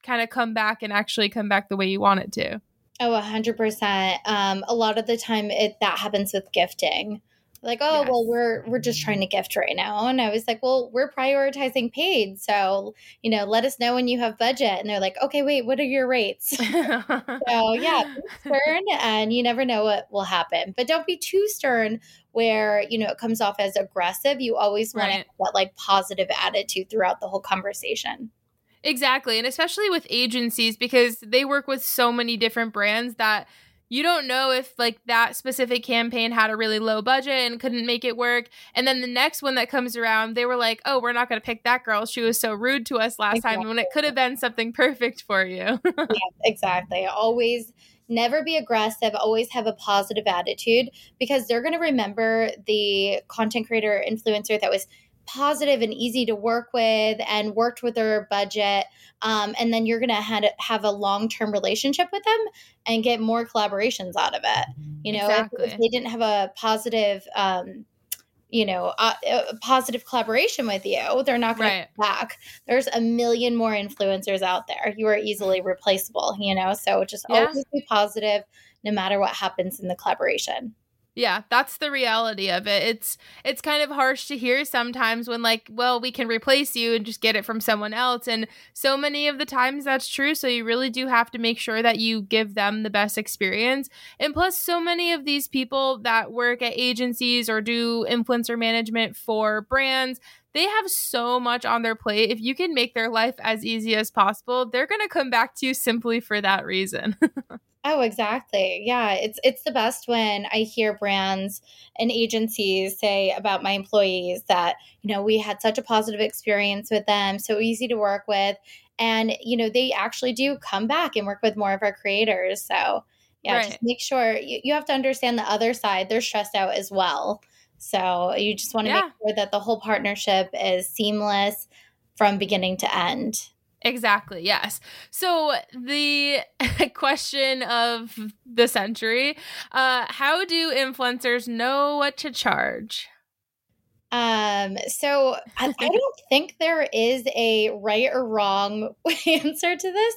Speaker 1: kind of come back and actually come back the way you want it to.
Speaker 2: Oh, 100%. Um, a lot of the time it that happens with gifting. Like oh
Speaker 1: Yes.
Speaker 2: well we're we're just trying to gift right now and i was like well we're prioritizing paid so you know let us know when you have budget and they're like okay wait what are your rates so yeah be stern and you never know what will happen but don't be too stern where you know it comes off as aggressive you always want
Speaker 1: Right.
Speaker 2: to have that like positive attitude throughout the whole conversation
Speaker 1: Exactly. And especially with agencies because they work with so many different brands that you don't know if like that specific campaign had a really low budget and couldn't make it work. And then the next one that comes around, they were like, "Oh, we're not going to pick that girl. She was so rude to us last time when it could have been something perfect for you."
Speaker 2: exactly always never be aggressive always have a positive attitude because they're going to remember the content creator influencer that was positive and easy to work with and worked with their budget um, and then you're going to have, have a long-term relationship with them and get more collaborations out of it you know if-
Speaker 1: Exactly.
Speaker 2: if, they didn't have a positive um, you know uh, a positive collaboration with you they're not going
Speaker 1: Right.
Speaker 2: to back there's a million more influencers out there you are easily replaceable you know so just
Speaker 1: Yeah.
Speaker 2: always be positive no matter what happens in the collaboration
Speaker 1: Yeah, that's the reality of it. It's it's kind of harsh to hear sometimes when like, well, we can replace you and just get it from someone else and so many of the times that's true, so you really do have to make sure that you give them the best experience. And plus so many of these people that work at agencies or do influencer management for brands, they have so much on their plate. If you can make their life as easy as possible, they're going to come back to you simply for that reason.
Speaker 2: Oh, exactly. Yeah, it's it's the best when I hear brands and agencies say about my employees that, you know, we had such a positive experience with them, so easy to work with, and you know, they actually do come back and work with more of our creators. So, yeah,
Speaker 1: Right.
Speaker 2: just make sure you, you have to understand the other side. They're stressed out as well. So, you just want to
Speaker 1: Yeah.
Speaker 2: make sure that the whole partnership is seamless from beginning to end.
Speaker 1: Exactly, yes. So the question of the century, uh how do influencers know what to charge?
Speaker 2: Um, so I, I don't think there is a right or wrong answer to this.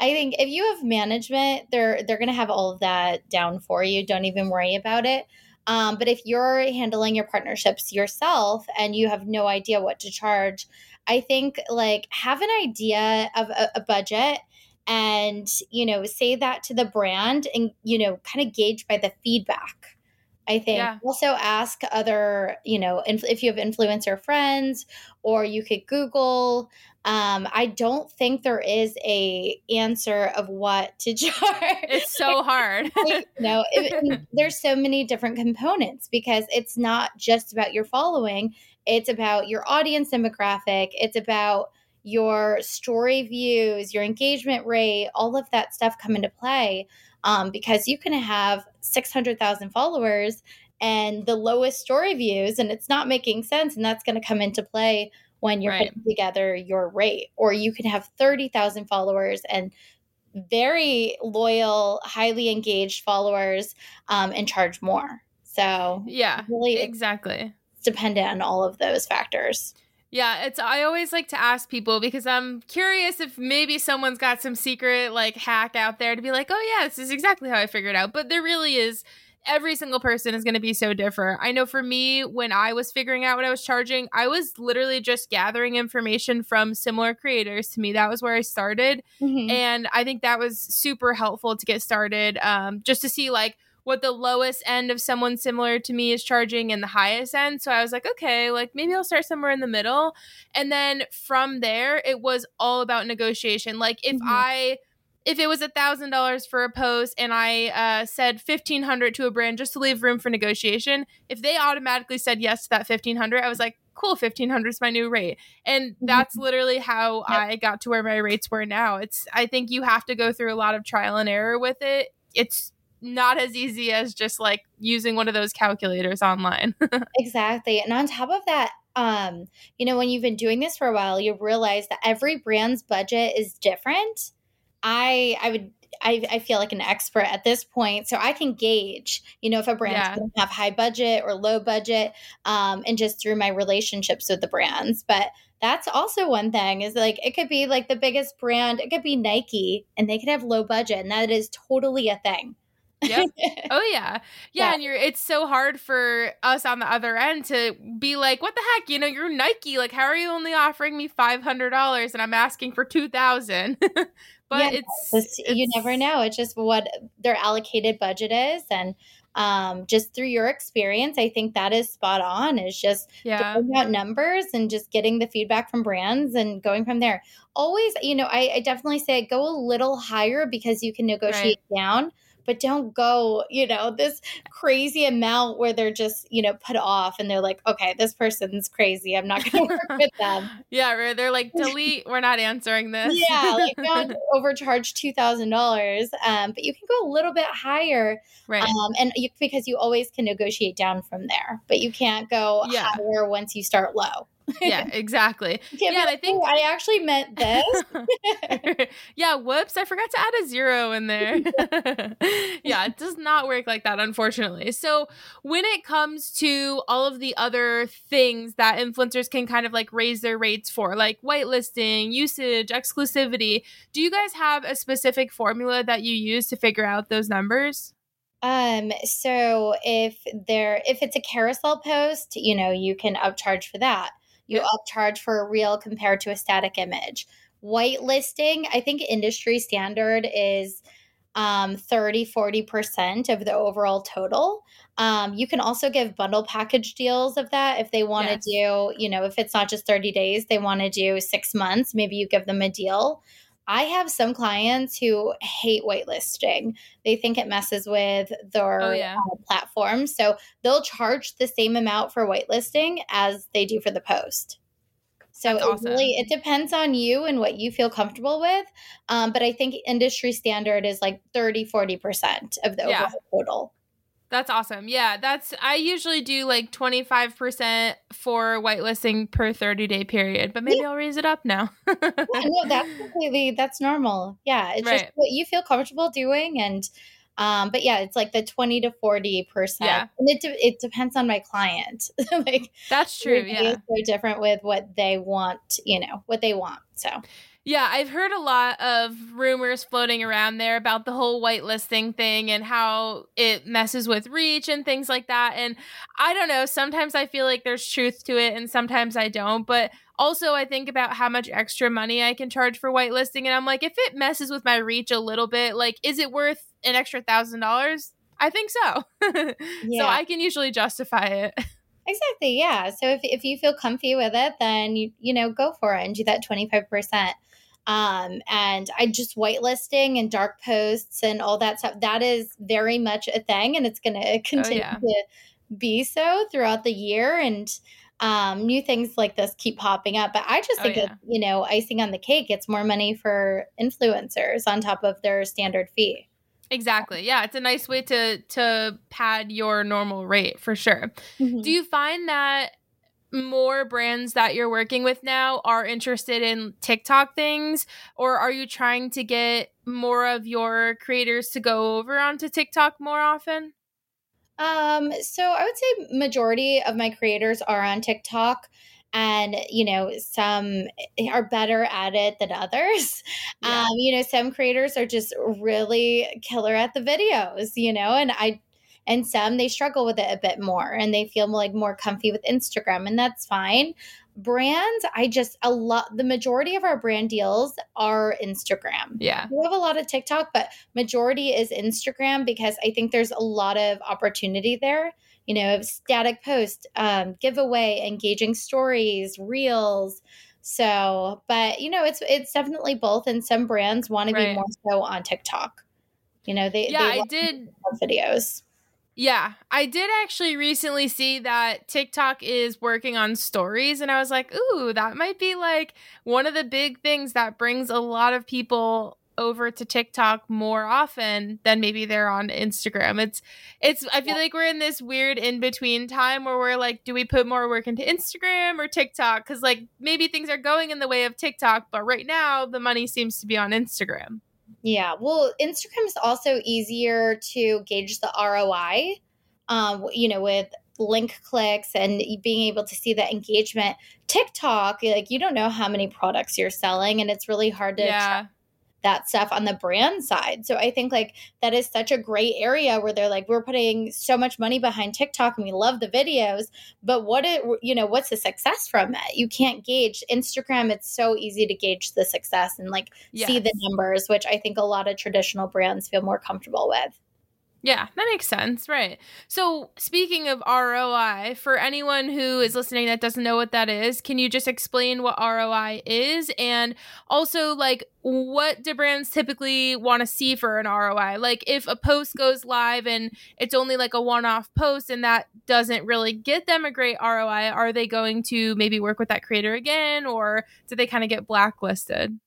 Speaker 2: I think if you have management, they're they're gonna have all of that down for you. Don't even worry about it. Um, but if you're handling your partnerships yourself and you have no idea what to charge, I think like have an idea of a, a budget and you know say that to the brand and you know kind of gauge by the feedback I think.
Speaker 1: Yeah.
Speaker 2: Also ask other, you know, inf- if you have influencer friends or you could Google. Um, I don't think there is a answer of what to charge.
Speaker 1: It's so hard.
Speaker 2: you know, it- there's so many different components because it's not just about your following. It's about your audience demographic. It's about your story views, your engagement rate, all of that stuff come into play. Um, because you can have 600,000 followers and the lowest story views, and it's not making sense. And that's going to come into play when you're
Speaker 1: Right.
Speaker 2: putting together your rate. Or you could have 30,000 followers and very loyal, highly engaged followers um, and charge more. So,
Speaker 1: yeah.
Speaker 2: really, it's
Speaker 1: Exactly.
Speaker 2: dependent on all of those factors.
Speaker 1: Yeah, it's I always like to ask people because I'm curious if maybe someone's got some secret like hack out there to be like, "Oh yeah, this is exactly how I figured out." But there really is every single person is going to be so different. I know for me when I was figuring out what I was charging, I was literally just gathering information from similar creators to me. That was where I started.
Speaker 2: Mhm.
Speaker 1: and i think that was super helpful to get started um, just to see like what the lowest end of someone similar to me is charging and the highest end so i was like okay like maybe i'll start somewhere in the middle and then from there it was all about negotiation like if
Speaker 2: Mhm.
Speaker 1: i if it was a thousand dollars for a post and I uh, said fifteen hundred to a brand just to leave room for negotiation, if they automatically said yes to that fifteen hundred, I was like, cool, fifteen hundred is my new rate, and that's literally how
Speaker 2: Yep.
Speaker 1: I got to where my rates were now. It's I think you have to go through a lot of trial and error with it. It's not as easy as just like using one of those calculators online.
Speaker 2: Exactly. And on top of that, um, you know, when you've been doing this for a while, you realize that every brand's budget is different. I I would I, I feel like an expert at this point, so I can gauge, you know, if a brand's
Speaker 1: Yeah.
Speaker 2: going to have high budget or low budget, um, and just through my relationships with the brands. But that's also one thing is like it could be like the biggest brand, it could be Nike, and they could have low budget, and that is totally a thing.
Speaker 1: Yep. Oh yeah. yeah. Yeah, and you're it's so hard for us on the other end to be like, "What the heck? You know, you're Nike. Like how are you only offering me $500 and I'm asking for 2000?" but yeah, it's,
Speaker 2: it's, you never know. It's just what their allocated budget is and um, just through your experience, I think that is spot on. Is just yeah. throwing out numbers and just getting the feedback from brands and going from there. Always, you know, I, I definitely say go a little higher because you can negotiate right. down but don't go, you know, this crazy amount where they're just, you know, put off and they're like, okay, this person's crazy. I'm not going to work with them.
Speaker 1: Yeah, they're like, delete, we're not answering this.
Speaker 2: yeah, like don't overcharge $2,000. Um, but you can go a little bit higher. Right. Um, and you, because you always can negotiate down from there, but you can't go yeah. higher once you start low
Speaker 1: yeah, exactly. yeah, I think
Speaker 2: I actually meant this.
Speaker 1: yeah, whoops, I forgot to add a zero in there. yeah, it does not work like that, unfortunately. So, when it comes to all of the other things that influencers can kind of like raise their rates for, like whitelisting, usage, exclusivity, do you guys have a specific formula that you use to figure out those numbers?
Speaker 2: Um, so if there if it's a carousel post, you know, you can upcharge for that you upcharge for a reel compared to a static image. Whitelisting, I think industry standard is um, 30, 40% of the overall total. Um, you can also give bundle package deals of that if they want to yes. do, you know, if it's not just 30 days, they want to do six months, maybe you give them a deal. I have some clients who hate whitelisting. They think it messes with their oh, yeah. uh, platform. So they'll charge the same amount for whitelisting as they do for the post. So it awesome. really it depends on you and what you feel comfortable with. Um, but I think industry standard is like 30, 40% of the yeah. overall total.
Speaker 1: That's awesome. Yeah, that's I usually do like 25% for whitelisting per 30 day period, but maybe yeah. I'll raise it up now.
Speaker 2: yeah, no, that's completely that's normal. Yeah, it's right. just what you feel comfortable doing and um but yeah, it's like the 20 to 40%. Yeah. And it de- it depends on my client. like
Speaker 1: That's true, yeah.
Speaker 2: so different with what they want, you know, what they want. So
Speaker 1: yeah, I've heard a lot of rumors floating around there about the whole whitelisting thing and how it messes with reach and things like that. And I don't know, sometimes I feel like there's truth to it and sometimes I don't. But also, I think about how much extra money I can charge for whitelisting. And I'm like, if it messes with my reach a little bit, like, is it worth an extra thousand dollars? I think so. yeah. So I can usually justify it.
Speaker 2: Exactly. Yeah. So if, if you feel comfy with it, then you, you know, go for it and do that 25%. Um, and I just whitelisting and dark posts and all that stuff. That is very much a thing, and it's going to continue oh, yeah. to be so throughout the year. And um, new things like this keep popping up. But I just oh, think oh, yeah. you know, icing on the cake. It's more money for influencers on top of their standard fee.
Speaker 1: Exactly. Yeah, it's a nice way to to pad your normal rate for sure. Mm-hmm. Do you find that more brands that you're working with now are interested in TikTok things, or are you trying to get more of your creators to go over onto TikTok more often?
Speaker 2: Um, so I would say majority of my creators are on TikTok and you know some are better at it than others yeah. um you know some creators are just really killer at the videos you know and i and some they struggle with it a bit more and they feel like more comfy with Instagram and that's fine. Brands, I just a lot the majority of our brand deals are Instagram.
Speaker 1: Yeah.
Speaker 2: We have a lot of TikTok, but majority is Instagram because I think there's a lot of opportunity there. You know, static post, um, giveaway, engaging stories, reels. So, but you know, it's it's definitely both, and some brands want right. to be more so on TikTok. You know, they
Speaker 1: yeah,
Speaker 2: they
Speaker 1: I did
Speaker 2: videos.
Speaker 1: Yeah, I did actually recently see that TikTok is working on stories, and I was like, ooh, that might be like one of the big things that brings a lot of people over to TikTok more often than maybe they're on Instagram. It's it's I feel like we're in this weird in between time where we're like do we put more work into Instagram or TikTok cuz like maybe things are going in the way of TikTok, but right now the money seems to be on Instagram.
Speaker 2: Yeah. Well, Instagram is also easier to gauge the ROI, um, you know, with link clicks and being able to see that engagement. TikTok, like you don't know how many products you're selling, and it's really hard to
Speaker 1: yeah.
Speaker 2: That stuff on the brand side. So I think like that is such a great area where they're like, we're putting so much money behind TikTok and we love the videos, but what it, you know, what's the success from it? You can't gauge Instagram. It's so easy to gauge the success and like yes. see the numbers, which I think a lot of traditional brands feel more comfortable with.
Speaker 1: Yeah, that makes sense. Right. So, speaking of ROI, for anyone who is listening that doesn't know what that is, can you just explain what ROI is? And also, like, what do brands typically want to see for an ROI? Like, if a post goes live and it's only like a one off post and that doesn't really get them a great ROI, are they going to maybe work with that creator again or do they kind of get blacklisted?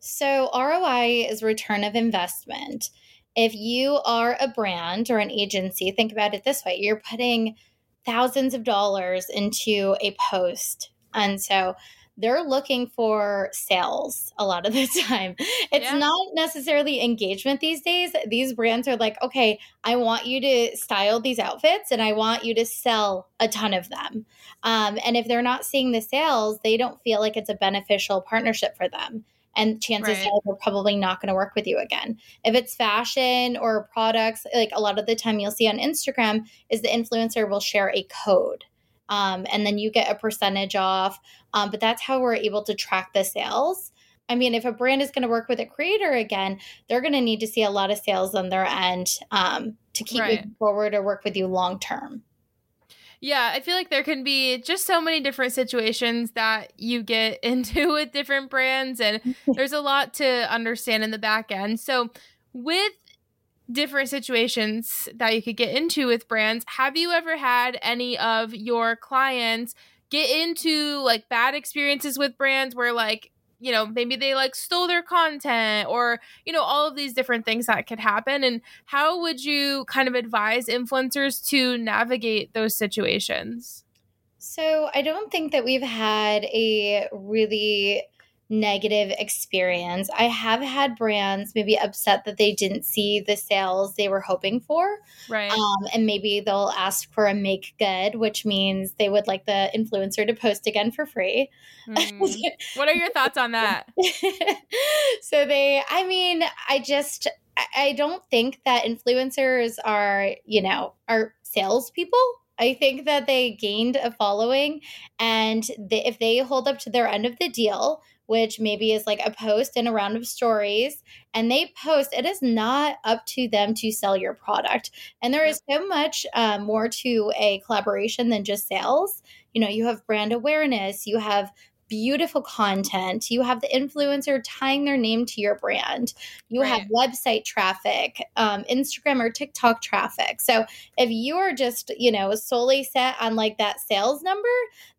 Speaker 2: So, ROI is return of investment if you are a brand or an agency, think about it this way you're putting thousands of dollars into a post. And so they're looking for sales a lot of the time. It's yeah. not necessarily engagement these days. These brands are like, okay, I want you to style these outfits and I want you to sell a ton of them. Um, and if they're not seeing the sales, they don't feel like it's a beneficial partnership for them and chances right. are they're probably not going to work with you again. If it's fashion or products, like a lot of the time you'll see on Instagram is the influencer will share a code. Um, and then you get a percentage off. Um, but that's how we're able to track the sales. I mean, if a brand is going to work with a creator again, they're going to need to see a lot of sales on their end um, to keep right. forward or work with you long term.
Speaker 1: Yeah, I feel like there can be just so many different situations that you get into with different brands, and there's a lot to understand in the back end. So, with different situations that you could get into with brands, have you ever had any of your clients get into like bad experiences with brands where like you know maybe they like stole their content or you know all of these different things that could happen and how would you kind of advise influencers to navigate those situations?
Speaker 2: So i don't think that we've had a really negative experience. I have had brands maybe upset that they didn't see the sales they were hoping for.
Speaker 1: Right.
Speaker 2: Um, and maybe they'll ask for a make good, which means they would like the influencer to post again for free.
Speaker 1: Mm. what are your thoughts on that?
Speaker 2: so they, I mean, I just, I don't think that influencers are, you know, are salespeople. I think that they gained a following, and they, if they hold up to their end of the deal, which maybe is like a post and a round of stories, and they post, it is not up to them to sell your product. And there is so much uh, more to a collaboration than just sales. You know, you have brand awareness, you have beautiful content. You have the influencer tying their name to your brand. You right. have website traffic, um, Instagram or TikTok traffic. So if you are just, you know, solely set on like that sales number,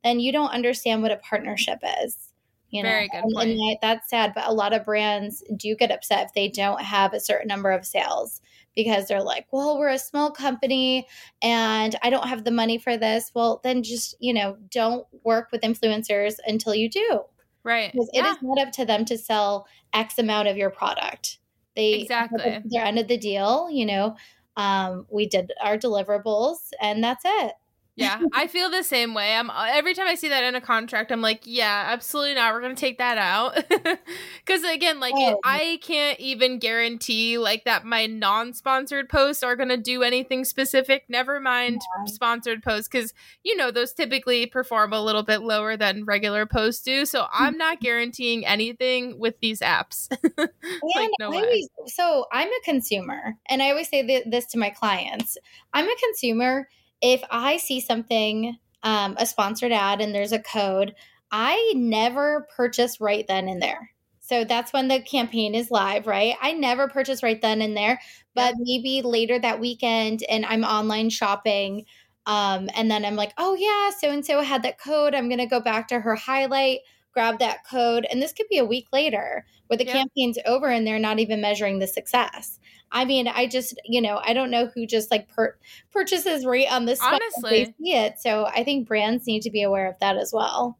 Speaker 2: then you don't understand what a partnership is.
Speaker 1: You know, Very good and,
Speaker 2: and that's sad, but a lot of brands do get upset if they don't have a certain number of sales because they're like, well, we're a small company and I don't have the money for this. Well, then just, you know, don't work with influencers until you do.
Speaker 1: Right.
Speaker 2: Because yeah. it is not up to them to sell X amount of your product. They
Speaker 1: exactly
Speaker 2: they're end of the deal, you know. Um, we did our deliverables and that's it
Speaker 1: yeah, I feel the same way. I'm uh, every time I see that in a contract, I'm like, yeah, absolutely not. We're gonna take that out because again, like oh. it, I can't even guarantee like that my non-sponsored posts are gonna do anything specific. Never mind yeah. sponsored posts because you know those typically perform a little bit lower than regular posts do. So I'm not guaranteeing anything with these apps.
Speaker 2: like, no always, so I'm a consumer, and I always say th- this to my clients. I'm a consumer if I see something, um, a sponsored ad, and there's a code, I never purchase right then and there. So that's when the campaign is live, right? I never purchase right then and there, but maybe later that weekend and I'm online shopping. Um, and then I'm like, oh, yeah, so and so had that code. I'm going to go back to her highlight, grab that code. And this could be a week later where the campaign's over and they're not even measuring the success. I mean, I just, you know, I don't know who just like per- purchases right on this
Speaker 1: honestly
Speaker 2: they see it. So I think brands need to be aware of that as well.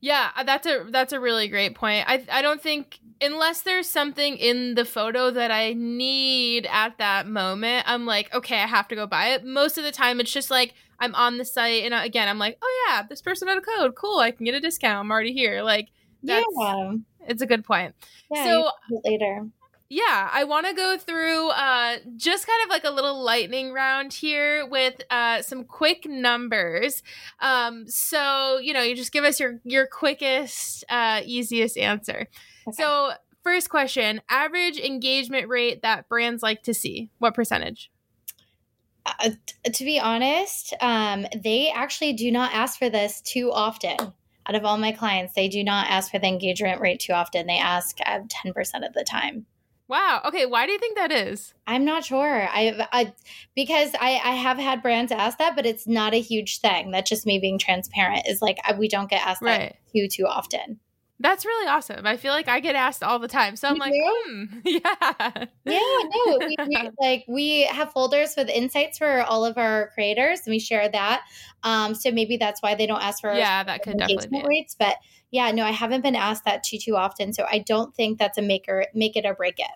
Speaker 1: Yeah, uh, that's a that's a really great point. I I don't think unless there's something in the photo that I need at that moment, I'm like, okay, I have to go buy it. Most of the time, it's just like I'm on the site, and uh, again, I'm like, oh yeah, this person had a code, cool, I can get a discount. I'm already here. Like
Speaker 2: yeah.
Speaker 1: It's a good point.
Speaker 2: Yeah,
Speaker 1: so
Speaker 2: you can do it later.
Speaker 1: Yeah, I want to go through uh, just kind of like a little lightning round here with uh, some quick numbers. Um, so you know, you just give us your your quickest, uh, easiest answer.
Speaker 2: Okay.
Speaker 1: So first question: average engagement rate that brands like to see. What percentage?
Speaker 2: Uh, t- to be honest, um, they actually do not ask for this too often. Out of all my clients, they do not ask for the engagement rate too often. They ask uh, 10% of the time.
Speaker 1: Wow. Okay. Why do you think that is?
Speaker 2: I'm not sure. I, I because I, I have had brands ask that, but it's not a huge thing. That's just me being transparent. Is like I, we don't get asked that too too often.
Speaker 1: That's really awesome. I feel like I get asked all the time. So I'm
Speaker 2: You
Speaker 1: like, hmm, yeah.
Speaker 2: Yeah, no, we, we like we have folders with insights for all of our creators, and we share that. Um, so maybe that's why they don't ask for
Speaker 1: yeah, that could definitely be
Speaker 2: rates. But yeah, no, I haven't been asked that too too often, so I don't think that's a make or make it or break it.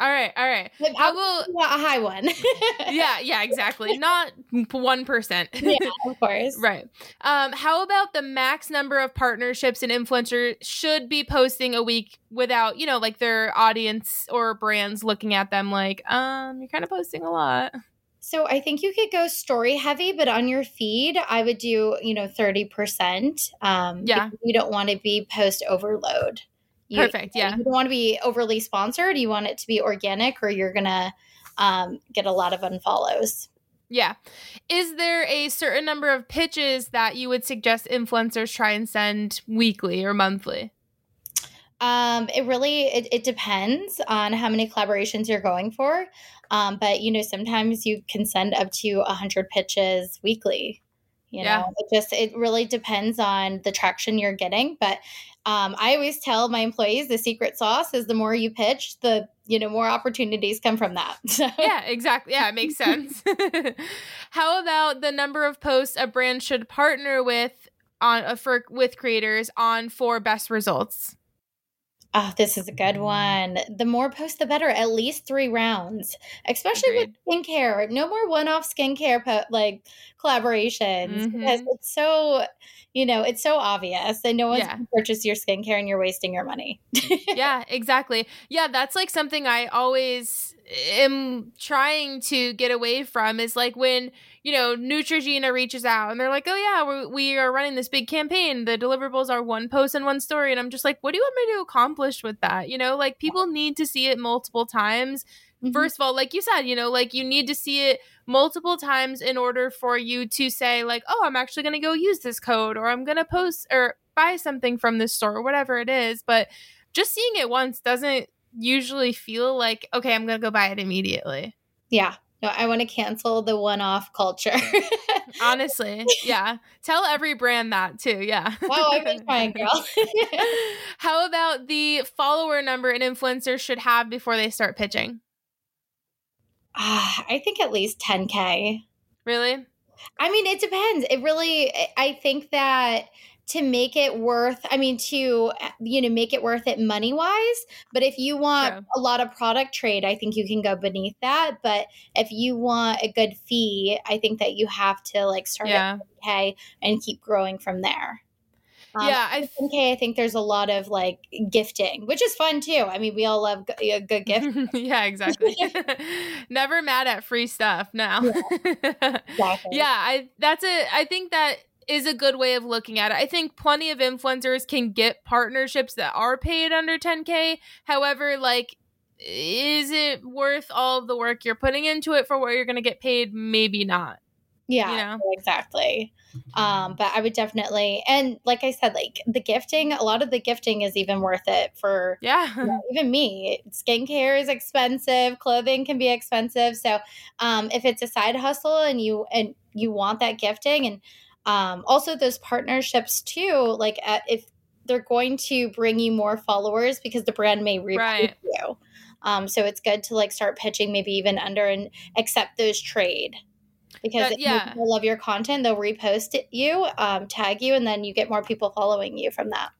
Speaker 1: All right. All right.
Speaker 2: But
Speaker 1: I
Speaker 2: I'll-
Speaker 1: will.
Speaker 2: a high one.
Speaker 1: Yeah. Yeah. Exactly. Not 1%.
Speaker 2: yeah, of course.
Speaker 1: Right. Um, how about the max number of partnerships an influencer should be posting a week without, you know, like their audience or brands looking at them like, um, you're kind of posting a lot.
Speaker 2: So I think you could go story heavy, but on your feed, I would do you know thirty percent. Um,
Speaker 1: Yeah.
Speaker 2: You don't want to be post overload. You,
Speaker 1: Perfect. Yeah.
Speaker 2: You don't want to be overly sponsored. You want it to be organic, or you're gonna um, get a lot of unfollows.
Speaker 1: Yeah. Is there a certain number of pitches that you would suggest influencers try and send weekly or monthly?
Speaker 2: Um, it really it, it depends on how many collaborations you're going for. Um, but you know, sometimes you can send up to hundred pitches weekly. You
Speaker 1: Yeah.
Speaker 2: know, it just it really depends on the traction you're getting. But um, I always tell my employees the secret sauce is the more you pitch, the you know more opportunities come from that. So
Speaker 1: Yeah, exactly. Yeah, it makes sense. How about the number of posts a brand should partner with on uh, for with creators on for best results?
Speaker 2: Oh, this is a good one. The more posts, the better. At least three rounds, especially with skincare. No more one-off skincare po- like collaborations because
Speaker 1: Mhm.
Speaker 2: it's so, you know, it's so obvious that no one's
Speaker 1: Yeah.
Speaker 2: purchase your skincare and you're wasting your money.
Speaker 1: yeah, exactly. Yeah, that's like something I always am trying to get away from is like when, you know, Neutrogena reaches out and they're like, oh, yeah, we, we are running this big campaign. The deliverables are one post and one story. And I'm just like, what do you want me to accomplish with that? You know, like people need to see it multiple times.
Speaker 2: Mhm.
Speaker 1: First of all, like you said, you know, like you need to see it multiple times in order for you to say, like, oh, I'm actually going to go use this code or I'm going to post or buy something from this store or whatever it is. But just seeing it once doesn't usually feel like, okay, I'm going to go buy it immediately.
Speaker 2: yeah. No, I want to cancel the one-off culture.
Speaker 1: Honestly. Yeah. Tell every brand that too. Yeah.
Speaker 2: oh, I've been trying, girl.
Speaker 1: How about the follower number an influencer should have before they start pitching?
Speaker 2: Ah, I think at least 10K.
Speaker 1: Really?
Speaker 2: I mean, it depends. It really, I think that to make it worth, I mean, to, you know, make it worth it money wise. But if you want
Speaker 1: True.
Speaker 2: a lot of product trade, I think you can go beneath that. But if you want a good fee, I think that you have to like start
Speaker 1: Yeah.
Speaker 2: at 10K and keep growing from there. Um,
Speaker 1: yeah. I
Speaker 2: 10K, I think there's a lot of like gifting, which is fun too. I mean, we all love g- a good gift.
Speaker 1: yeah, exactly. Never mad at free stuff. No.
Speaker 2: Exactly.
Speaker 1: yeah, I that's a I think that is a good way of looking at it. I think plenty of influencers can get partnerships that are paid under 10k. However, like is it worth all the work you're putting into it for what you're going to get paid? Maybe not.
Speaker 2: Yeah,
Speaker 1: You know?
Speaker 2: exactly. Um, but I would definitely, and like I said, like the gifting, a lot of the gifting is even worth it for
Speaker 1: Yeah.
Speaker 2: you know, even me. Skincare is expensive, clothing can be expensive. So, um, if it's a side hustle and you and you want that gifting, and um, also those partnerships too, like uh, if they're going to bring you more followers because the brand may repost
Speaker 1: Right.
Speaker 2: you. Um, so it's good to like start pitching maybe even under and accept those trade because more
Speaker 1: yeah.
Speaker 2: people love your content, they'll repost it, you, um, tag you, and then you get more people following you from that.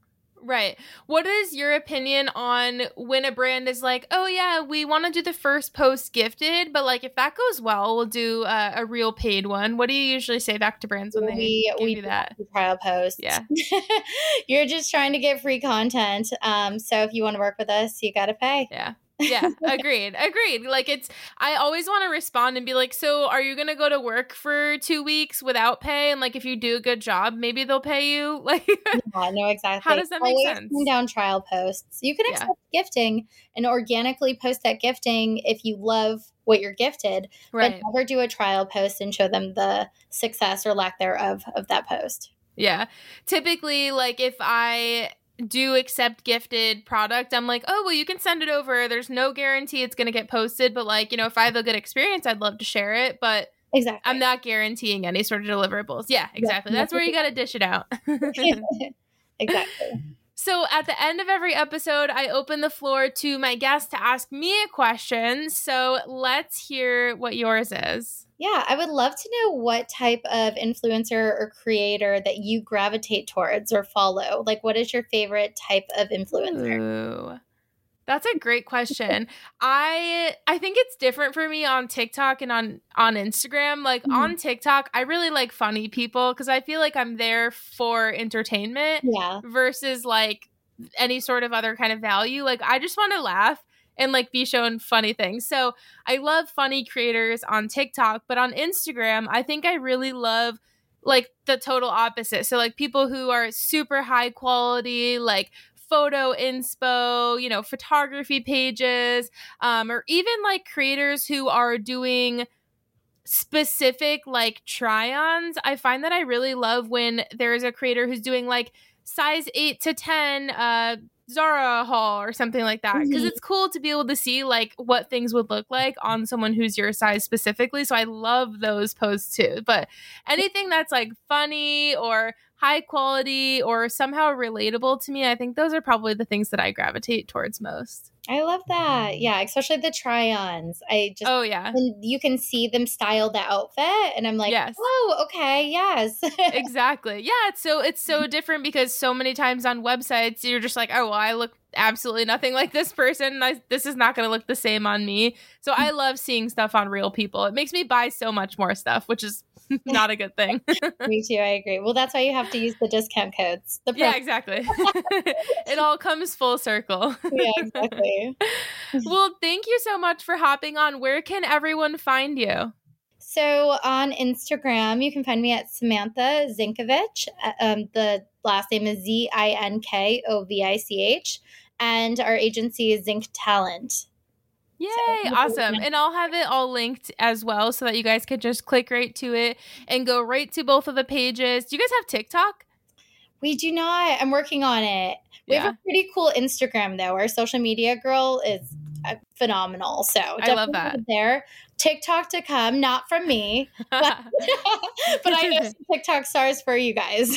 Speaker 1: Right. What is your opinion on when a brand is like, oh, yeah, we want to do the first post gifted, but like if that goes well, we'll do a, a real paid one? What do you usually say back to brands when they
Speaker 2: we,
Speaker 1: give
Speaker 2: we
Speaker 1: you that?
Speaker 2: trial posts.
Speaker 1: Yeah.
Speaker 2: You're just trying to get free content. Um, so if you want to work with us, you got to pay.
Speaker 1: Yeah yeah, agreed. Agreed. Like it's I always want to respond and be like, "So, are you going to go to work for 2 weeks without pay and like if you do a good job, maybe they'll pay you?" Like
Speaker 2: Yeah, no exactly.
Speaker 1: How does that make
Speaker 2: Always
Speaker 1: sense?
Speaker 2: down trial posts. You can
Speaker 1: Yeah.
Speaker 2: gifting and organically post that gifting if you love what you're gifted,
Speaker 1: Right.
Speaker 2: but never do a trial post and show them the success or lack thereof of that post.
Speaker 1: Yeah. Typically, like if I do accept gifted product, I'm like, oh, well, you can send it over. There's no guarantee it's going to get posted, but like, you know, if I have a good experience, I'd love to share it, but
Speaker 2: Exactly.
Speaker 1: I'm not guaranteeing any sort of deliverables. Yeah, exactly. That's where you got to dish it out.
Speaker 2: exactly.
Speaker 1: So at the end of every episode, I open the floor to my guests to ask me a question. So let's hear what yours is.
Speaker 2: Yeah, I would love to know what type of influencer or creator that you gravitate towards or follow. Like, what is your favorite type of influencer?
Speaker 1: Ooh. That's a great question. I I think it's different for me on TikTok and on on Instagram. Like
Speaker 2: Mhm.
Speaker 1: on TikTok, I really like funny people because I feel like I'm there for entertainment
Speaker 2: Yeah.
Speaker 1: versus like any sort of other kind of value. Like I just want to laugh and like be shown funny things. So I love funny creators on TikTok, but on Instagram, I think I really love like the total opposite. So like people who are super high quality, like photo inspo, you know, photography pages, um, or even like creators who are doing specific like try-ons. I find that I really love when there's a creator who's doing like size 8 to 10 uh Zara haul or something like that because
Speaker 2: Mhm.
Speaker 1: it's cool to be able to see like what things would look like on someone who's your size specifically. So I love those posts too. But anything that's like funny or high quality or somehow relatable to me, I think those are probably the things that I gravitate towards most.
Speaker 2: I love that. Yeah, especially the try ons. I just,
Speaker 1: Oh yeah.
Speaker 2: you can see them style the outfit, and I'm like,
Speaker 1: Yes.
Speaker 2: oh, okay, yes.
Speaker 1: exactly. Yeah, it's so it's so mm-hmm. different because so many times on websites you're just like, oh, well, I look absolutely nothing like this person. I, this is not going to look the same on me. So mm. I love seeing stuff on real people. It makes me buy so much more stuff, which is not a good thing.
Speaker 2: Me too. I agree. Well, that's why you have to use the discount codes. The
Speaker 1: yeah, exactly. it all comes full circle.
Speaker 2: yeah, exactly.
Speaker 1: well, thank you so much for hopping on. Where can everyone find you?
Speaker 2: So on Instagram, you can find me at Samantha Zinkovich. Uh, Um, the last name is Z I N K O V I C H, and our agency is Zinc Talent.
Speaker 1: Yay,
Speaker 2: So-
Speaker 1: awesome. And I'll have it all linked as well so that you guys could just click right to it and go right to both of the pages. Do you guys have TikTok?
Speaker 2: We do not. I'm working on it. We have a pretty cool Instagram though. Our social media girl is uh, phenomenal. So
Speaker 1: I love that.
Speaker 2: There, TikTok to come, not from me, but, but I know some TikTok stars for you guys.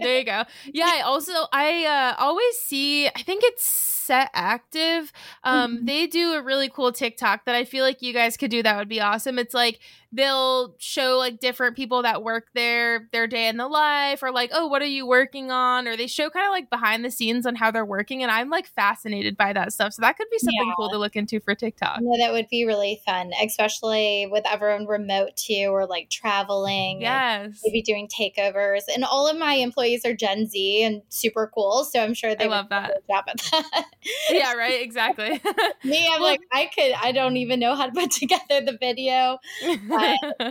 Speaker 1: there you go. Yeah, I also I uh always see I think it's set active. Um
Speaker 2: Mhm.
Speaker 1: they do a really cool TikTok that I feel like you guys could do that would be awesome. It's like they'll show like different people that work there their day in the life or like oh what are you working on or they show kind of like behind the scenes on how they're working and I'm like fascinated by that stuff. So that could be something
Speaker 2: Yeah.
Speaker 1: cool to look into for TikTok.
Speaker 2: No, that would be really fun, especially with everyone remote too, or like traveling.
Speaker 1: Yes.
Speaker 2: Maybe doing takeovers. And all of my employees are Gen Z and super cool. So I'm sure they
Speaker 1: I
Speaker 2: would
Speaker 1: love
Speaker 2: do
Speaker 1: that.
Speaker 2: job at that.
Speaker 1: Yeah, right, exactly.
Speaker 2: Me, I'm like, I could, I don't even know how to put together the video.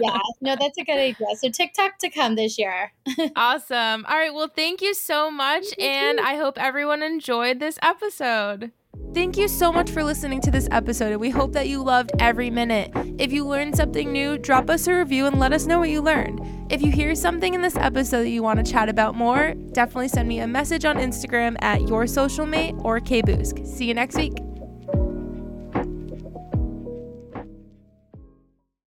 Speaker 2: Yeah, no, that's a good idea. So TikTok to come this year.
Speaker 1: Awesome. All right. Well, thank you so much.
Speaker 2: You.
Speaker 1: And I hope everyone enjoyed this episode. Thank you so much for listening to this episode. and We hope that you loved every minute. If you learned something new, drop us a review and let us know what you learned. If you hear something in this episode that you want to chat about more, definitely send me a message on Instagram at your social mate or kboosk. See you next week.